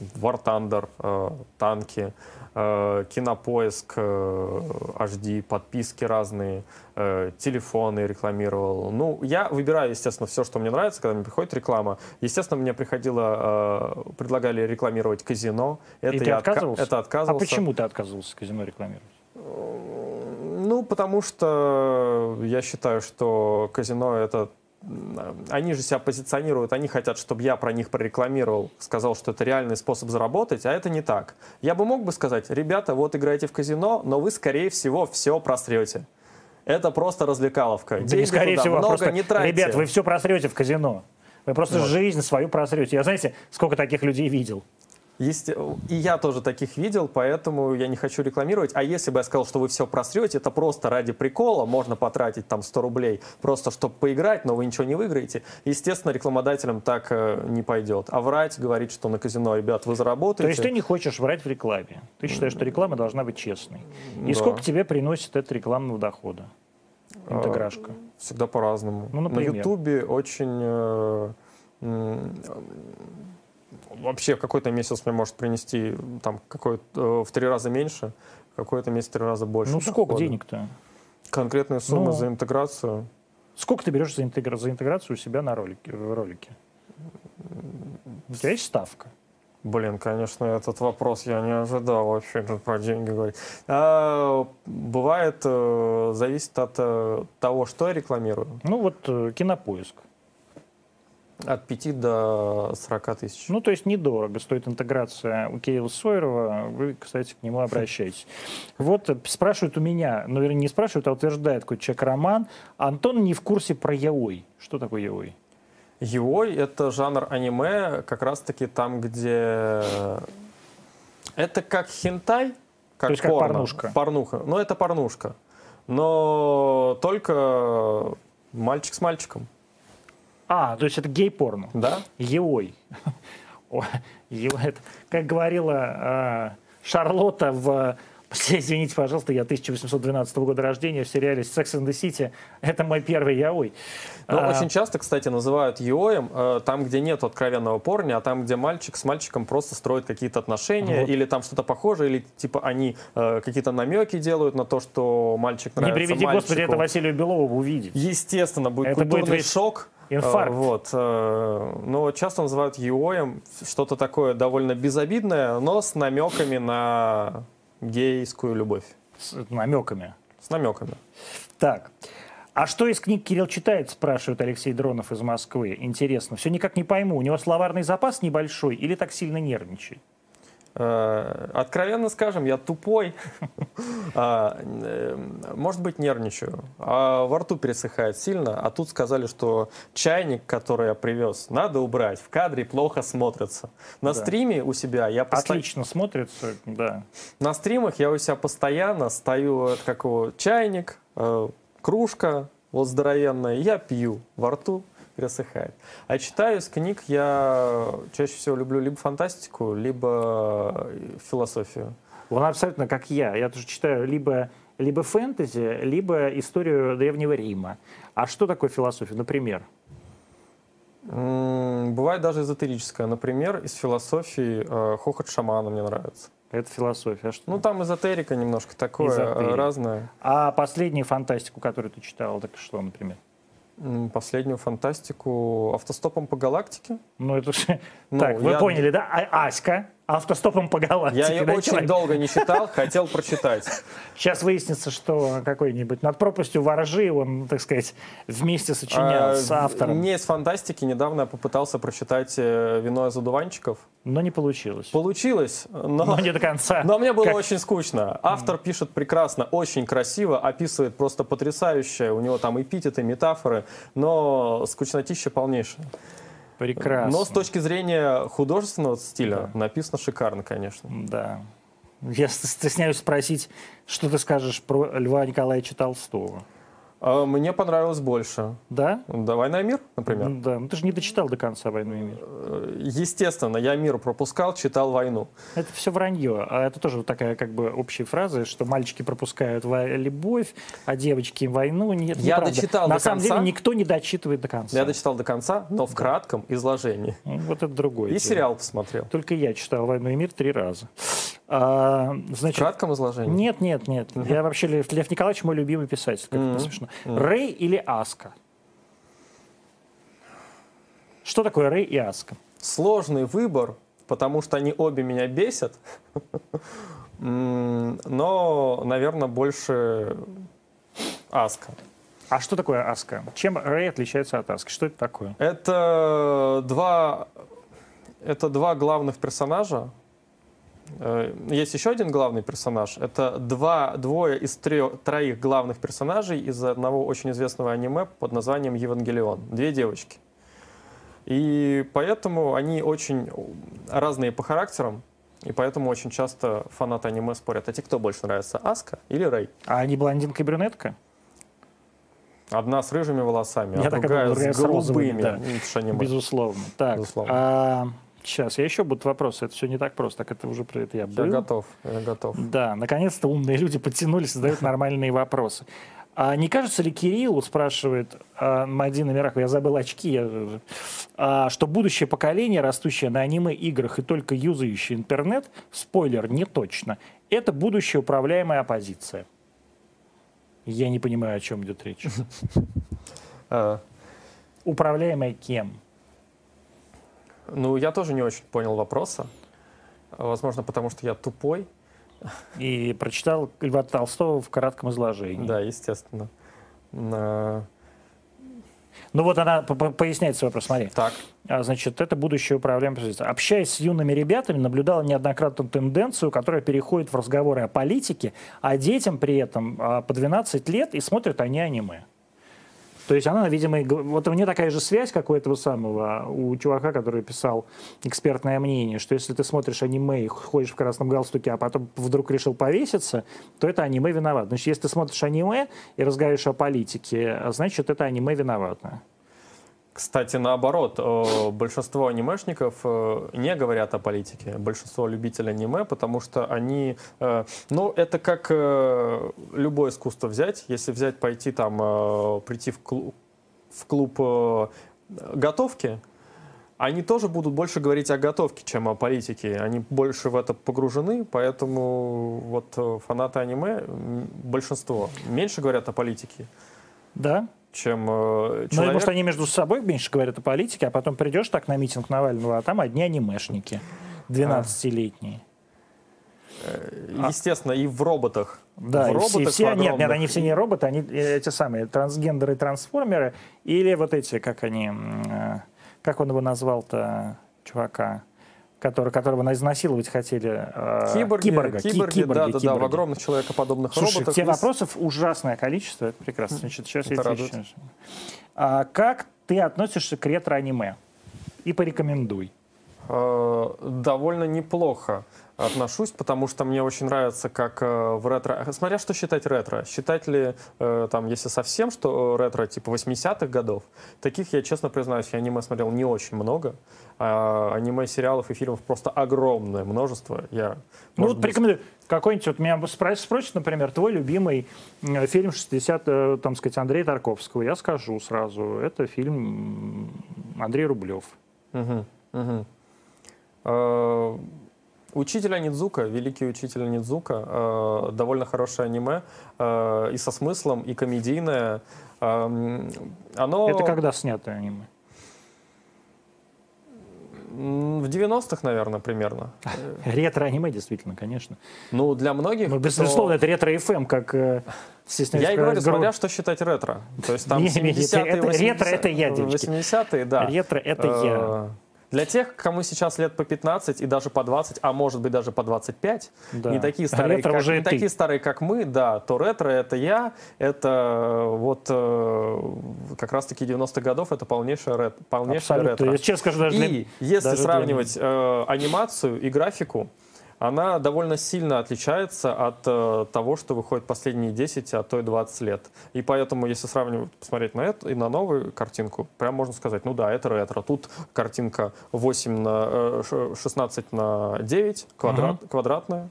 War Thunder, танки, кинопоиск, э, HD, подписки разные, э, телефоны рекламировал. Ну, я выбираю, естественно, все, что мне нравится, когда мне приходит реклама. Естественно, мне приходило, э, предлагали рекламировать казино. Это И ты я отка- отказывался? это А отказывался. почему ты отказывался казино рекламировать? Ну, потому что я считаю, что казино это они же себя позиционируют, они хотят, чтобы я про них прорекламировал, сказал, что это реальный способ заработать, а это не так. Я бы мог бы сказать, ребята, вот играете в казино, но вы, скорее всего, все просрете. Это просто развлекаловка. Да не Деньги скорее туда всего, а много просто, не тратьте. ребят, вы все просрете в казино. Вы просто Вот. жизнь свою просрете. Я, знаете, сколько таких людей видел? Есте- И я тоже таких видел, поэтому я не хочу рекламировать. А если бы я сказал, что вы все просрете, это просто ради прикола, можно потратить там 100 рублей, просто чтобы поиграть, но вы ничего не выиграете. Естественно, рекламодателям так э, не пойдет. А врать, говорить, что на казино, ребят, вы То заработаете. есть ты не хочешь врать в рекламе. Ты считаешь, что реклама должна быть честной. И Да. сколько тебе приносит это рекламного дохода? Интеграшка. Всегда по-разному. Ну, на? Ютубе очень... э, вообще какой-то месяц мне может принести там какой в три раза меньше, какой-то месяц в три раза больше. Ну сколько денег-то? Конкретные суммы Ну. за интеграцию. Сколько ты берешь за, интегра- за интеграцию у себя на ролике, в ролике? У тебя есть ставка? Блин, конечно, этот вопрос я не ожидал вообще тут про деньги говорить. А, бывает, э, зависит от э, того, что я рекламирую, Ну вот э, кинопоиск. От 5 до 40 тысяч. Ну, то есть недорого стоит интеграция у Кирилла Сойерова. Вы, кстати, к нему обращаетесь. Вот э, спрашивают у меня, ну, вернее, не спрашивают, а утверждает какой-то человек Роман. Антон не в курсе про яой. Что такое яой? Юой — это жанр аниме, как раз-таки там, где... Это как хентай, как То есть как порно. порнушка. Порнуха. Ну, это порнушка. Но только мальчик с мальчиком, А, то есть это гей-порно. да? Еой. Как говорила а, Шарлотта в... Извините, пожалуйста, я 1812 года рождения в сериале «Sex and the City». Это мой первый яой. Ну, А, очень часто, кстати, называют юоем э, там, где нет откровенного порня, а там, где мальчик с мальчиком просто строит какие-то отношения, Вот. или там что-то похожее, или типа они э, какие-то намеки делают на то, что мальчик Не нравится приведи, Господи, мальчику. это Василию Белову увидеть. Естественно, будет Это будет культурный весь шок. Инфаркт. Э, Вот. э, Но часто называют юоем что-то такое довольно безобидное, но с намеками на гейскую любовь. С намеками. С намеками. Так. А что из книг Кирилл читает, спрашивает Алексей Дронов из Москвы. Интересно. Все никак не пойму. У него словарный запас небольшой или так сильно нервничает? Э, Откровенно скажем, я тупой. А, э, Может быть, нервничаю. А во рту пересыхает сильно. А тут сказали, что чайник, который я привез, надо убрать. В кадре плохо смотрится. На Да. стриме у себя я постоянно... Отлично смотрится, да. На стримах я у себя постоянно стою, это как его, чайник, э, кружка, вот здоровенная, я пью, во рту пересыхает. А читаю из книг я чаще всего люблю либо фантастику, либо э, философию. Он абсолютно как я. Я тоже читаю либо, либо фэнтези, либо историю Древнего Рима. А что такое философия, например? Бывает даже эзотерическое. Например, из философии э, хохот шамана мне нравится. Это философия. А, что? Ну, там эзотерика немножко такое, э, Эзотерика. разное. а последнюю фантастику, которую ты читал, так что, например? Последнюю фантастику автостопом по галактике. Ну, это же... Ну, так, вы я- поняли, да? А- Аська. Автостопом по галактике. Я ее да, очень человек? долго не читал, хотел прочитать. Сейчас выяснится, что какой-нибудь над пропастью воржи он, так сказать, вместе сочинял с А, автором. Мне из фантастики недавно я попытался прочитать э, «Вино из одуванчиков». Но не получилось. Получилось, но... Но не до конца. Но мне было Как- очень скучно. Автор пишет прекрасно, очень красиво, описывает просто потрясающе. У него там эпитеты, метафоры, но скучнотища полнейшая. Прекрасно. Но с точки зрения художественного стиля написано шикарно, конечно. Да. Я ст- стесняюсь спросить, что ты скажешь про Льва Николаевича Толстого. А Мне понравилось больше. Да? Да, «Война и мир», например. Ну Да. Ну ты же не дочитал до конца «Войну и мир». Э, Естественно, я мир пропускал, читал «Войну». Это все вранье. А это тоже такая как бы общая фраза, что мальчики пропускают любовь, а девочки войну. Нет, Я неправда. дочитал На до самом конца. деле никто не дочитывает до конца. Я дочитал до конца, но в кратком изложении. Ну, Вот это другое. И дело. сериал посмотрел. Только я читал «Войну и мир» три раза. А, В значит, кратком изложении? Нет, нет, нет. Я вообще Лев, Лев Николаевич мой любимый писатель. Как это смешно. Рэй или Аска? Что такое Рэй и Аска? Сложный выбор, потому что они обе меня бесят. Но, наверное, больше Аска. А что такое Аска? Чем Рэй отличается от Аски? Что это такое? Это два, это два главных персонажа. Э, Есть еще один главный персонаж. Это два, двое из трех, троих главных персонажей из одного очень известного аниме под названием Евангелион. Две девочки. И поэтому они очень разные по характерам, и поэтому очень часто фанаты аниме спорят, а тебе кто больше нравится, Аска или Рэй? А они блондинка и брюнетка? Одна с рыжими волосами, Я а другая другая с голубыми. да. Безусловно. Так, Безусловно. а, сейчас, я еще будут вопросы. Это все не так просто, так это уже про это я Я был. готов, я готов. Да, наконец-то умные люди подтянулись и задают нормальные вопросы. А не кажется ли Кириллу, спрашивает а, Мадина Миракова, я забыл очки, я, а, что будущее поколение, растущее на аниме-играх и только юзающее интернет, спойлер, не точно, это будущая управляемая оппозиция. Я не понимаю, о чем идет речь. А, Управляемая кем? Ну, я тоже не очень понял вопроса. Возможно, потому что я тупой. И прочитал Льва Толстого в кратком изложении. Да, естественно. А, Ну вот она по- по- поясняет свой вопрос, смотри. Так, А, Значит, это будущее позиция. Общаясь с юными ребятами, наблюдала неоднократно тенденцию, которая переходит в разговоры о политике, а детям при этом а, по 12 лет и смотрят они аниме. То есть она, видимо, вот у меня такая же связь, как у этого самого, у чувака, который писал экспертное мнение, что если ты смотришь аниме и ходишь в красном галстуке, а потом вдруг решил повеситься, то это аниме виноват. Значит, если ты смотришь аниме и разговариваешь о политике, а значит, это аниме виновато. Кстати, наоборот, э, большинство анимешников э, не говорят о политике. Большинство любителей аниме, потому что они... э, Ну, это как любое искусство взять. Если взять, пойти там, прийти в клуб, в клуб готовки, они тоже будут больше говорить о готовке, чем о политике. Они больше в это погружены, поэтому вот фанаты аниме, большинство, меньше говорят о политике, Да? Чем э, Ну, человек... может, они между собой меньше говорят о политике, а потом придешь так на митинг Навального, а там одни анимешники, 12-летние. Естественно, и в роботах. Да, в и все, роботах все- нет, нет, они все не роботы, они э, эти самые трансгендеры, трансформеры, или вот эти, как они, э, как он его назвал-то, чувака, который, которого изнасиловать хотели. э, Киборги, киборга, ки- киборги, киборги, да, да, да, в киборги. огромных человекоподобных Слушай, роботах. тебе И с- вопросов ужасное количество, это прекрасно. Значит, сейчас я Это тебе радует. сейчас- А как ты относишься к ретро-аниме? И порекомендуй. э, довольно неплохо отношусь, потому что мне очень нравится, как э, в ретро... Смотря что считать ретро. Считать ли, э, там, если совсем, что э, ретро типа 80-х годов, таких, я честно признаюсь, я аниме смотрел не очень много. А аниме, сериалов и фильмов просто огромное множество. Я, Ну вот быть, порекомендуй. Какой-нибудь, вот меня спро- спросят, например, твой любимый фильм 60, э, там сказать, Андрея Тарковского. Я скажу сразу, это фильм Андрей Рублев. Мгм, мгм. Э, Учитель Нидзука, великий учитель Нидзука, э, довольно хорошее аниме э, и со смыслом, и комедийное. Эм, Оно, Это когда снято аниме? В 90-х, наверное, примерно. Ретро-аниме, действительно, конечно. Ну, для многих... Ну, кто- безусловно, это ретро-ФМ, как... э, Я и говорю, гру- смотря что считать ретро. То есть там Не, не, 70-е, это- 80-е, ретро это я, девочки. 80-е, да. Ретро — это я. Для тех, кому сейчас лет по 15 и даже по 20, а может быть даже по 25, Да. не такие старые, Ретро как, не ты. такие старые, как мы, да, то ретро это я, это э, вот э, как раз-таки 90-х годов, это полнейшее, рет, полнейшее Абсолютно. ретро. Я честно скажу, даже для- И если даже для сравнивать э, анимацию и графику, она довольно сильно отличается от э, того, что выходит последние 10, а то и 20 лет. И поэтому, если сравнивать, посмотреть на это и на новую картинку, прям можно сказать, ну да, это ретро. Тут картинка 8 на, э, ш- 16 на 9, квадрат, квадратная.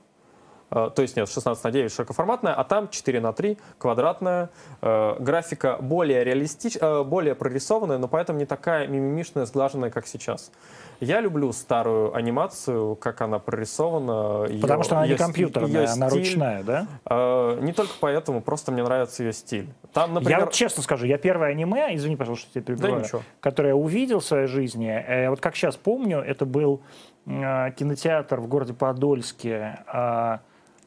Э, То есть нет, 16 на 9 широкоформатная, а там 4 на 3 квадратная. Э, Графика более реалистичная, более прорисованная, но поэтому не такая мимимишная, сглаженная, как сейчас. Я люблю старую анимацию, как она прорисована. Потому её- что она не её ст- компьютерная, она стиль. ручная, да? Э, Не только поэтому, просто мне нравится ее стиль. Там, например... Я вот честно скажу, я первое аниме, извини, пожалуйста, что я перебиваю, ничего. которое я увидел в своей жизни, э, вот как сейчас помню, это был э, кинотеатр в городе Подольске, э,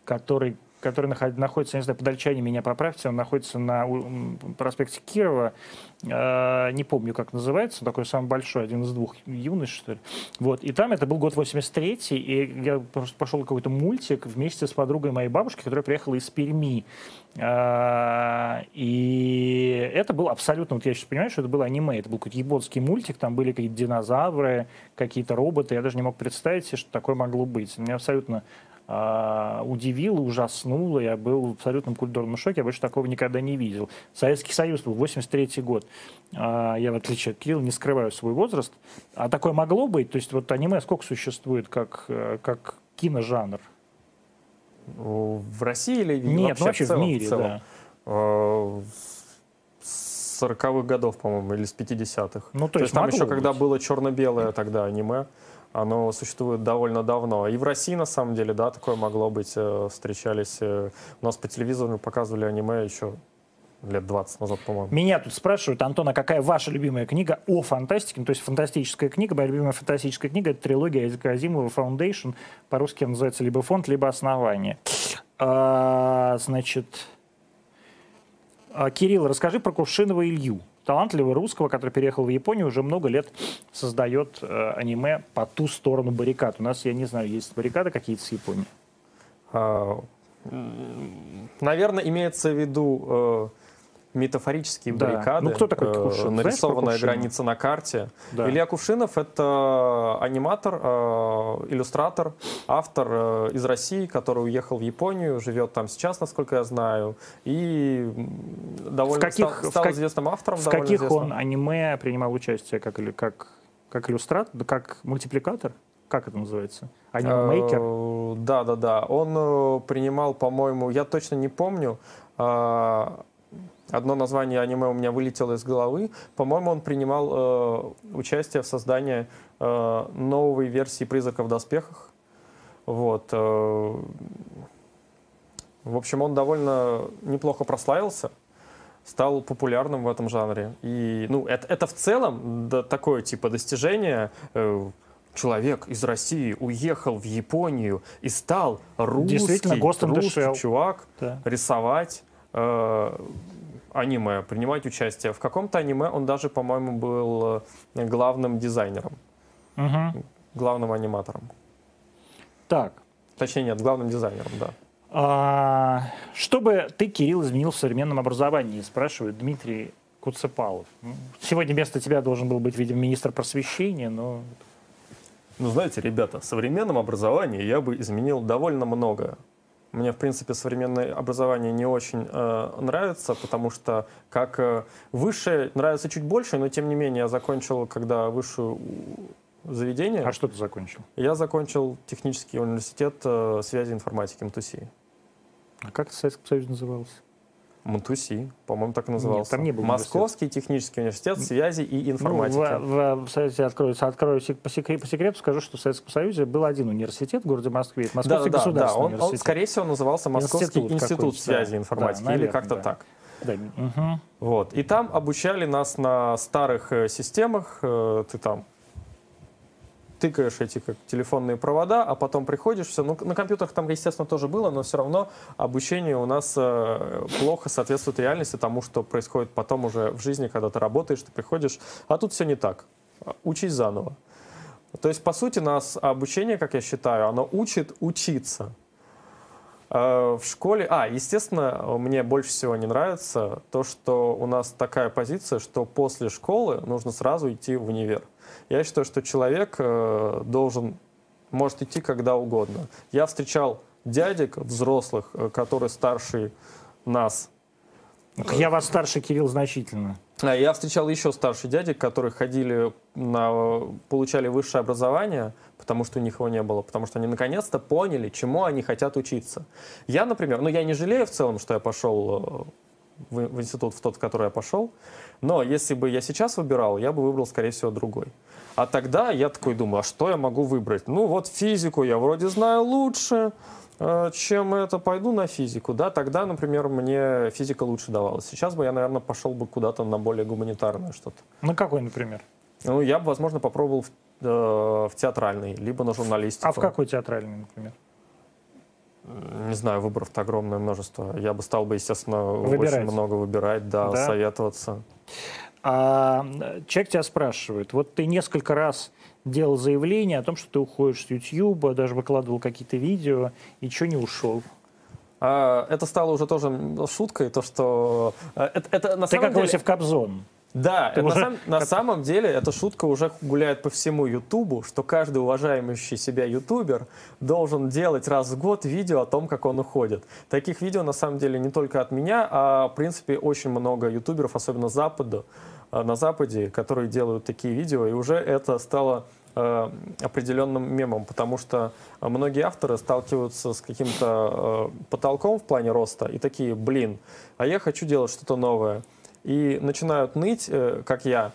который который наход- находится, не знаю, подольчане меня поправьте, он находится на проспекте Кирова, э, не помню, как называется, такой самый большой, один из двух, юный, что ли. Вот, и там это был год 83 и я просто пошел какой-то мультик вместе с подругой моей бабушки, которая приехала из Перми. А, И это был абсолютно, вот я сейчас понимаю, что это было аниме, это был какой-то японский мультик, там были какие-то динозавры, какие-то роботы, я даже не мог представить себе, что такое могло быть. Меня абсолютно а, удивило, ужаснуло, я был в абсолютном культурном шоке, я больше такого никогда не видел. Советский Союз был, 83 год. А, Я, в отличие от Кирилла, не скрываю свой возраст. А такое могло быть? То есть вот аниме сколько существует как, э, как киножанр? В России или Нет, ну вообще в, целом, в мире, целом? да. Э, С 40-х годов, по-моему, или с 50-х. Ну, то То есть есть там еще, когда быть. было черно-белое тогда аниме, оно существует довольно давно. И в России, на самом деле, да, такое могло быть. э, Встречались... э, У нас по телевизору показывали аниме еще лет 20 назад, по-моему. Меня тут спрашивают, Антон, а какая ваша любимая книга о фантастике? Ну, то есть фантастическая книга. Моя любимая фантастическая книга — это трилогия Айзека Азимова «Foundation». По-русски называется либо «Фонд», либо «Основание». А, значит, а, Кирилл, расскажи про Кувшинова Илью. Талантливого русского, который переехал в Японию, уже много лет создает э, аниме по ту сторону баррикад. У нас, я не знаю, есть баррикады какие-то с Японией? А, Наверное, имеется в виду э, метафорические Да. баррикады, Ну, кто такой э, про нарисованная граница на карте. Да. Илья Кувшинов — это аниматор, э, иллюстратор, автор э, из России, который уехал в Японию, живет там сейчас, насколько я знаю, и довольно каких- стал, в стал как- известным автором. В каких известным. он аниме принимал участие как, или- как, как иллюстратор, как мультипликатор? Как это называется? Анимейкер? Э, Да, да, да. Он э, принимал, по-моему, я точно не помню. Одно название аниме у меня вылетело из головы. По-моему, он принимал э, участие в создании э, новой версии «Призрака в доспехах». Вот. э, В общем, он довольно неплохо прославился, стал популярным в этом жанре. И, ну, это, это в целом да, такое типа достижение. э, Человек из России уехал в Японию и стал русский, Действительно, русский чувак Да. рисовать э, аниме, принимать участие. В каком-то аниме он даже, по-моему, был э, главным дизайнером, Мгм. главным аниматором. Так. Точнее, нет, главным дизайнером, да. А, что бы ты, Кирилл, изменил в современном образовании, спрашивает Дмитрий Куцепалов. Ну, Сегодня вместо тебя должен был быть, видимо, министр просвещения, но Ну, знаете, ребята, в современном образовании я бы изменил довольно много. Мне, в принципе, современное образование не очень э, нравится, потому что как э, высшее нравится чуть больше, но тем не менее я закончил, когда высшее у- заведение, а что ты закончил? я закончил технический университет э, связи информатики МТУСИ. А как Советском Союзе назывался? МТУСИ, по-моему, так и назывался. там не был Московский технический университет связи и информатики. Ну, в, в- в Союзе откроется, открою по, секре- по секрету, скажу, что в Советском Союзе был один университет в городе Москве. Это Да, Московский да, да, да. государственный Он, он, университет. скорее всего, назывался Московский Институт институт, связи да. и информатики, Да, или наверное, как-то да. так. Да, мгм. Вот. И там обучали нас на старых э, системах. Э, ты там тыкаешь эти как телефонные провода, а потом приходишь, все. Ну, на компьютерах там, естественно, тоже было, но все равно обучение у нас э, плохо соответствует реальности тому, что происходит потом уже в жизни, когда ты работаешь, ты приходишь, а тут все не так. Учись заново. То есть, по сути, нас обучение, как я считаю, оно учит учиться. Э, в школе... А, естественно, мне больше всего не нравится то, что у нас такая позиция, что после школы нужно сразу идти в универ. Я считаю, что человек э, должен, может идти когда угодно. Я встречал дядек взрослых, э, которые старше нас. Я вас старше, Кирилл, значительно. А Я встречал еще старше дядек, которые ходили на, получали высшее образование, потому что у них его не было, потому что они наконец-то поняли, чему они хотят учиться. Я, например, ну я не жалею в целом, что я пошел э, в, в институт, в тот, в который я пошел, но если бы я сейчас выбирал, я бы выбрал, скорее всего, другой. А тогда я такой думаю, а что я могу выбрать? Ну вот физику я вроде знаю лучше, э, чем это, пойду на физику, да, тогда, например, мне физика лучше давалась. Сейчас бы я, наверное, пошел бы куда-то на более гуманитарное что-то. Ну, какой, например? Ну, я бы, возможно, попробовал в, э, в театральный, либо на журналистику. А в какой театральный, например? Не знаю, выборов-то огромное множество. Я бы стал бы, естественно, Выбирать. очень много выбирать, да, Да? советоваться. А человек тебя спрашивает, вот ты несколько раз делал заявление о том, что ты уходишь с YouTube, даже выкладывал какие-то видео, и что не ушел? А, это стало уже тоже шуткой, то, что... э, Это, это на Ты самом как деле... Иосиф Кобзон. Да, это на, сам- на самом деле эта шутка уже гуляет по всему Ютубу, что каждый уважаемый себя ютубер должен делать раз в год видео о том, как он уходит. Таких видео на самом деле не только от меня, а в принципе очень много ютуберов, особенно Запада, э, на Западе, которые делают такие видео, и уже это стало э, определенным мемом, потому что многие авторы сталкиваются с каким-то э, потолком в плане роста и такие, блин, а я хочу делать что-то новое. И начинают ныть, э, как я,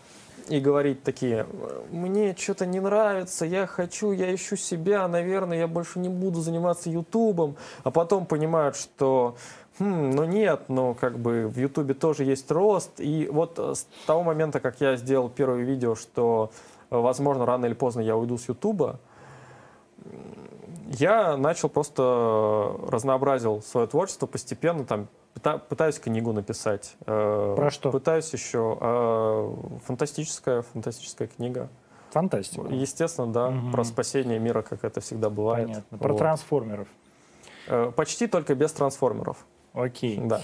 и говорить такие, мне что-то не нравится, я хочу, я ищу себя, наверное, я больше не буду заниматься Ютубом, а потом понимают, что «Хм, ну нет, но как бы в Ютубе тоже есть рост. И вот э, с того момента, как я сделал первое видео, что, э, возможно, рано или поздно я уйду с Ютуба, я начал просто разнообразил свое творчество постепенно, там, пытаюсь книгу написать. э, Про что? Пытаюсь еще. э, Фантастическая, фантастическая книга. Фантастика. Естественно, да, Мгм. про спасение мира, как это всегда бывает. Понятно. Про Вот. трансформеров. Э, Почти только без трансформеров. Окей. Да.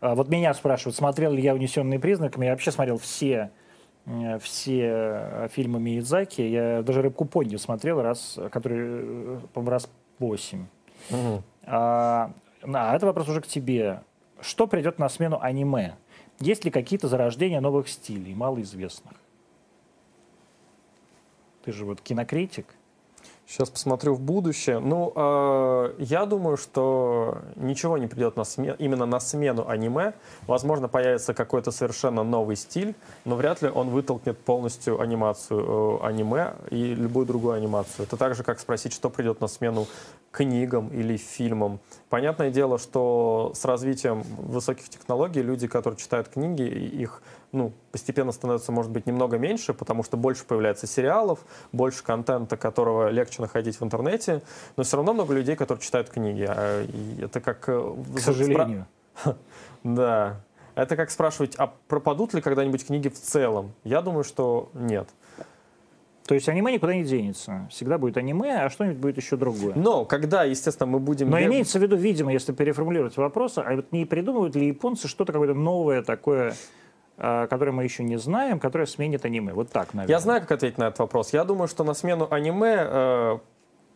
А вот меня спрашивают, смотрел ли я «Унесенные признаками». Я вообще смотрел все, все фильмы Миядзаки. Я даже «Рыбку Понди» смотрел раз, который, по-моему, раз восемь. Мгм. А, на, это вопрос уже к тебе. Что придет на смену аниме? Есть ли какие-то зарождения новых стилей, малоизвестных? Ты же вот кинокритик. Сейчас посмотрю в будущее. Ну, э, я думаю, что ничего не придет на сме- именно на смену аниме. Возможно, появится какой-то совершенно новый стиль, но вряд ли он вытолкнет полностью анимацию э, аниме и любую другую анимацию. Это так же, как спросить, что придет на смену книгам или фильмам. Понятное дело, что с развитием высоких технологий люди, которые читают книги, их ну, постепенно становится, может быть, немного меньше, потому что больше появляется сериалов, больше контента, которого легче находить в интернете, но все равно много людей, которые читают книги. А, это как... э, К сожалению. Да. Это как спрашивать, а пропадут ли когда-нибудь книги в целом? Я думаю, что нет. То есть аниме никуда не денется. Всегда будет аниме, а что-нибудь будет еще другое. Но когда, естественно, мы будем... Но имеется в виду, видимо, если переформулировать вопрос, а вот не придумывают ли японцы что-то какое-то новое такое, а, которое мы еще не знаем, которое сменит аниме? Вот так, наверное. Я знаю, как ответить на этот вопрос. Я думаю, что на смену аниме э,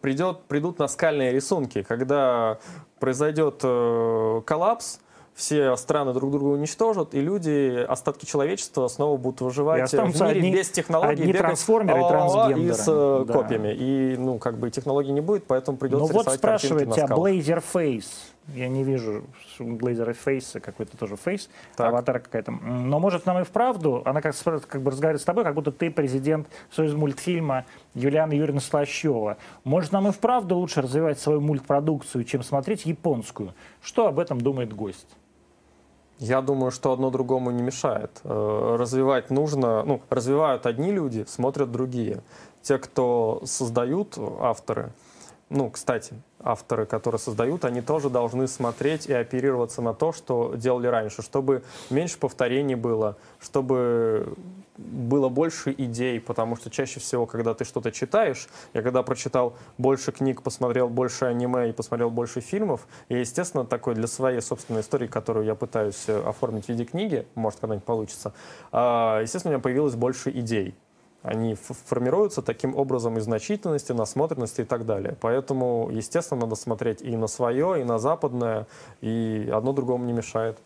придет, придут наскальные рисунки, когда произойдет э, коллапс, все страны друг друга уничтожат, и люди, остатки человечества снова будут выживать в мире одни- без технологий. одни бегать трансформеры а-а-а трансгендеры. И с э, Да. копьями. И, ну, как бы технологий не будет, поэтому придется Ну вот рисовать картинки спрашивает на тебя скалах. Blazer Face. Я не вижу Blazer Face, какой-то тоже фейс, Так. аватара какая-то. Но может нам и вправду, она как, как бы разговаривает с тобой, как будто ты президент Союз мультфильма Юлиана Юрьевна Слащева. Может нам и вправду лучше развивать свою мультпродукцию, чем смотреть японскую? Что об этом думает гость? Я думаю, что одно другому не мешает. Э, Развивать нужно, ну, развивают одни люди, смотрят другие. те, кто создают, авторы, ну, кстати, авторы, которые создают, они тоже должны смотреть и оперироваться на то, что делали раньше, чтобы меньше повторений было, чтобы было больше идей, потому что чаще всего, когда ты что-то читаешь, я когда прочитал больше книг, посмотрел больше аниме и посмотрел больше фильмов, и, естественно, такой для своей собственной истории, которую я пытаюсь э, оформить в виде книги, может, когда-нибудь получится, а, естественно, у меня появилось больше идей. Они формируются таким образом из значительности, насмотренности и так далее. Поэтому, естественно, надо смотреть и на свое, и на западное, и одно другому не мешает.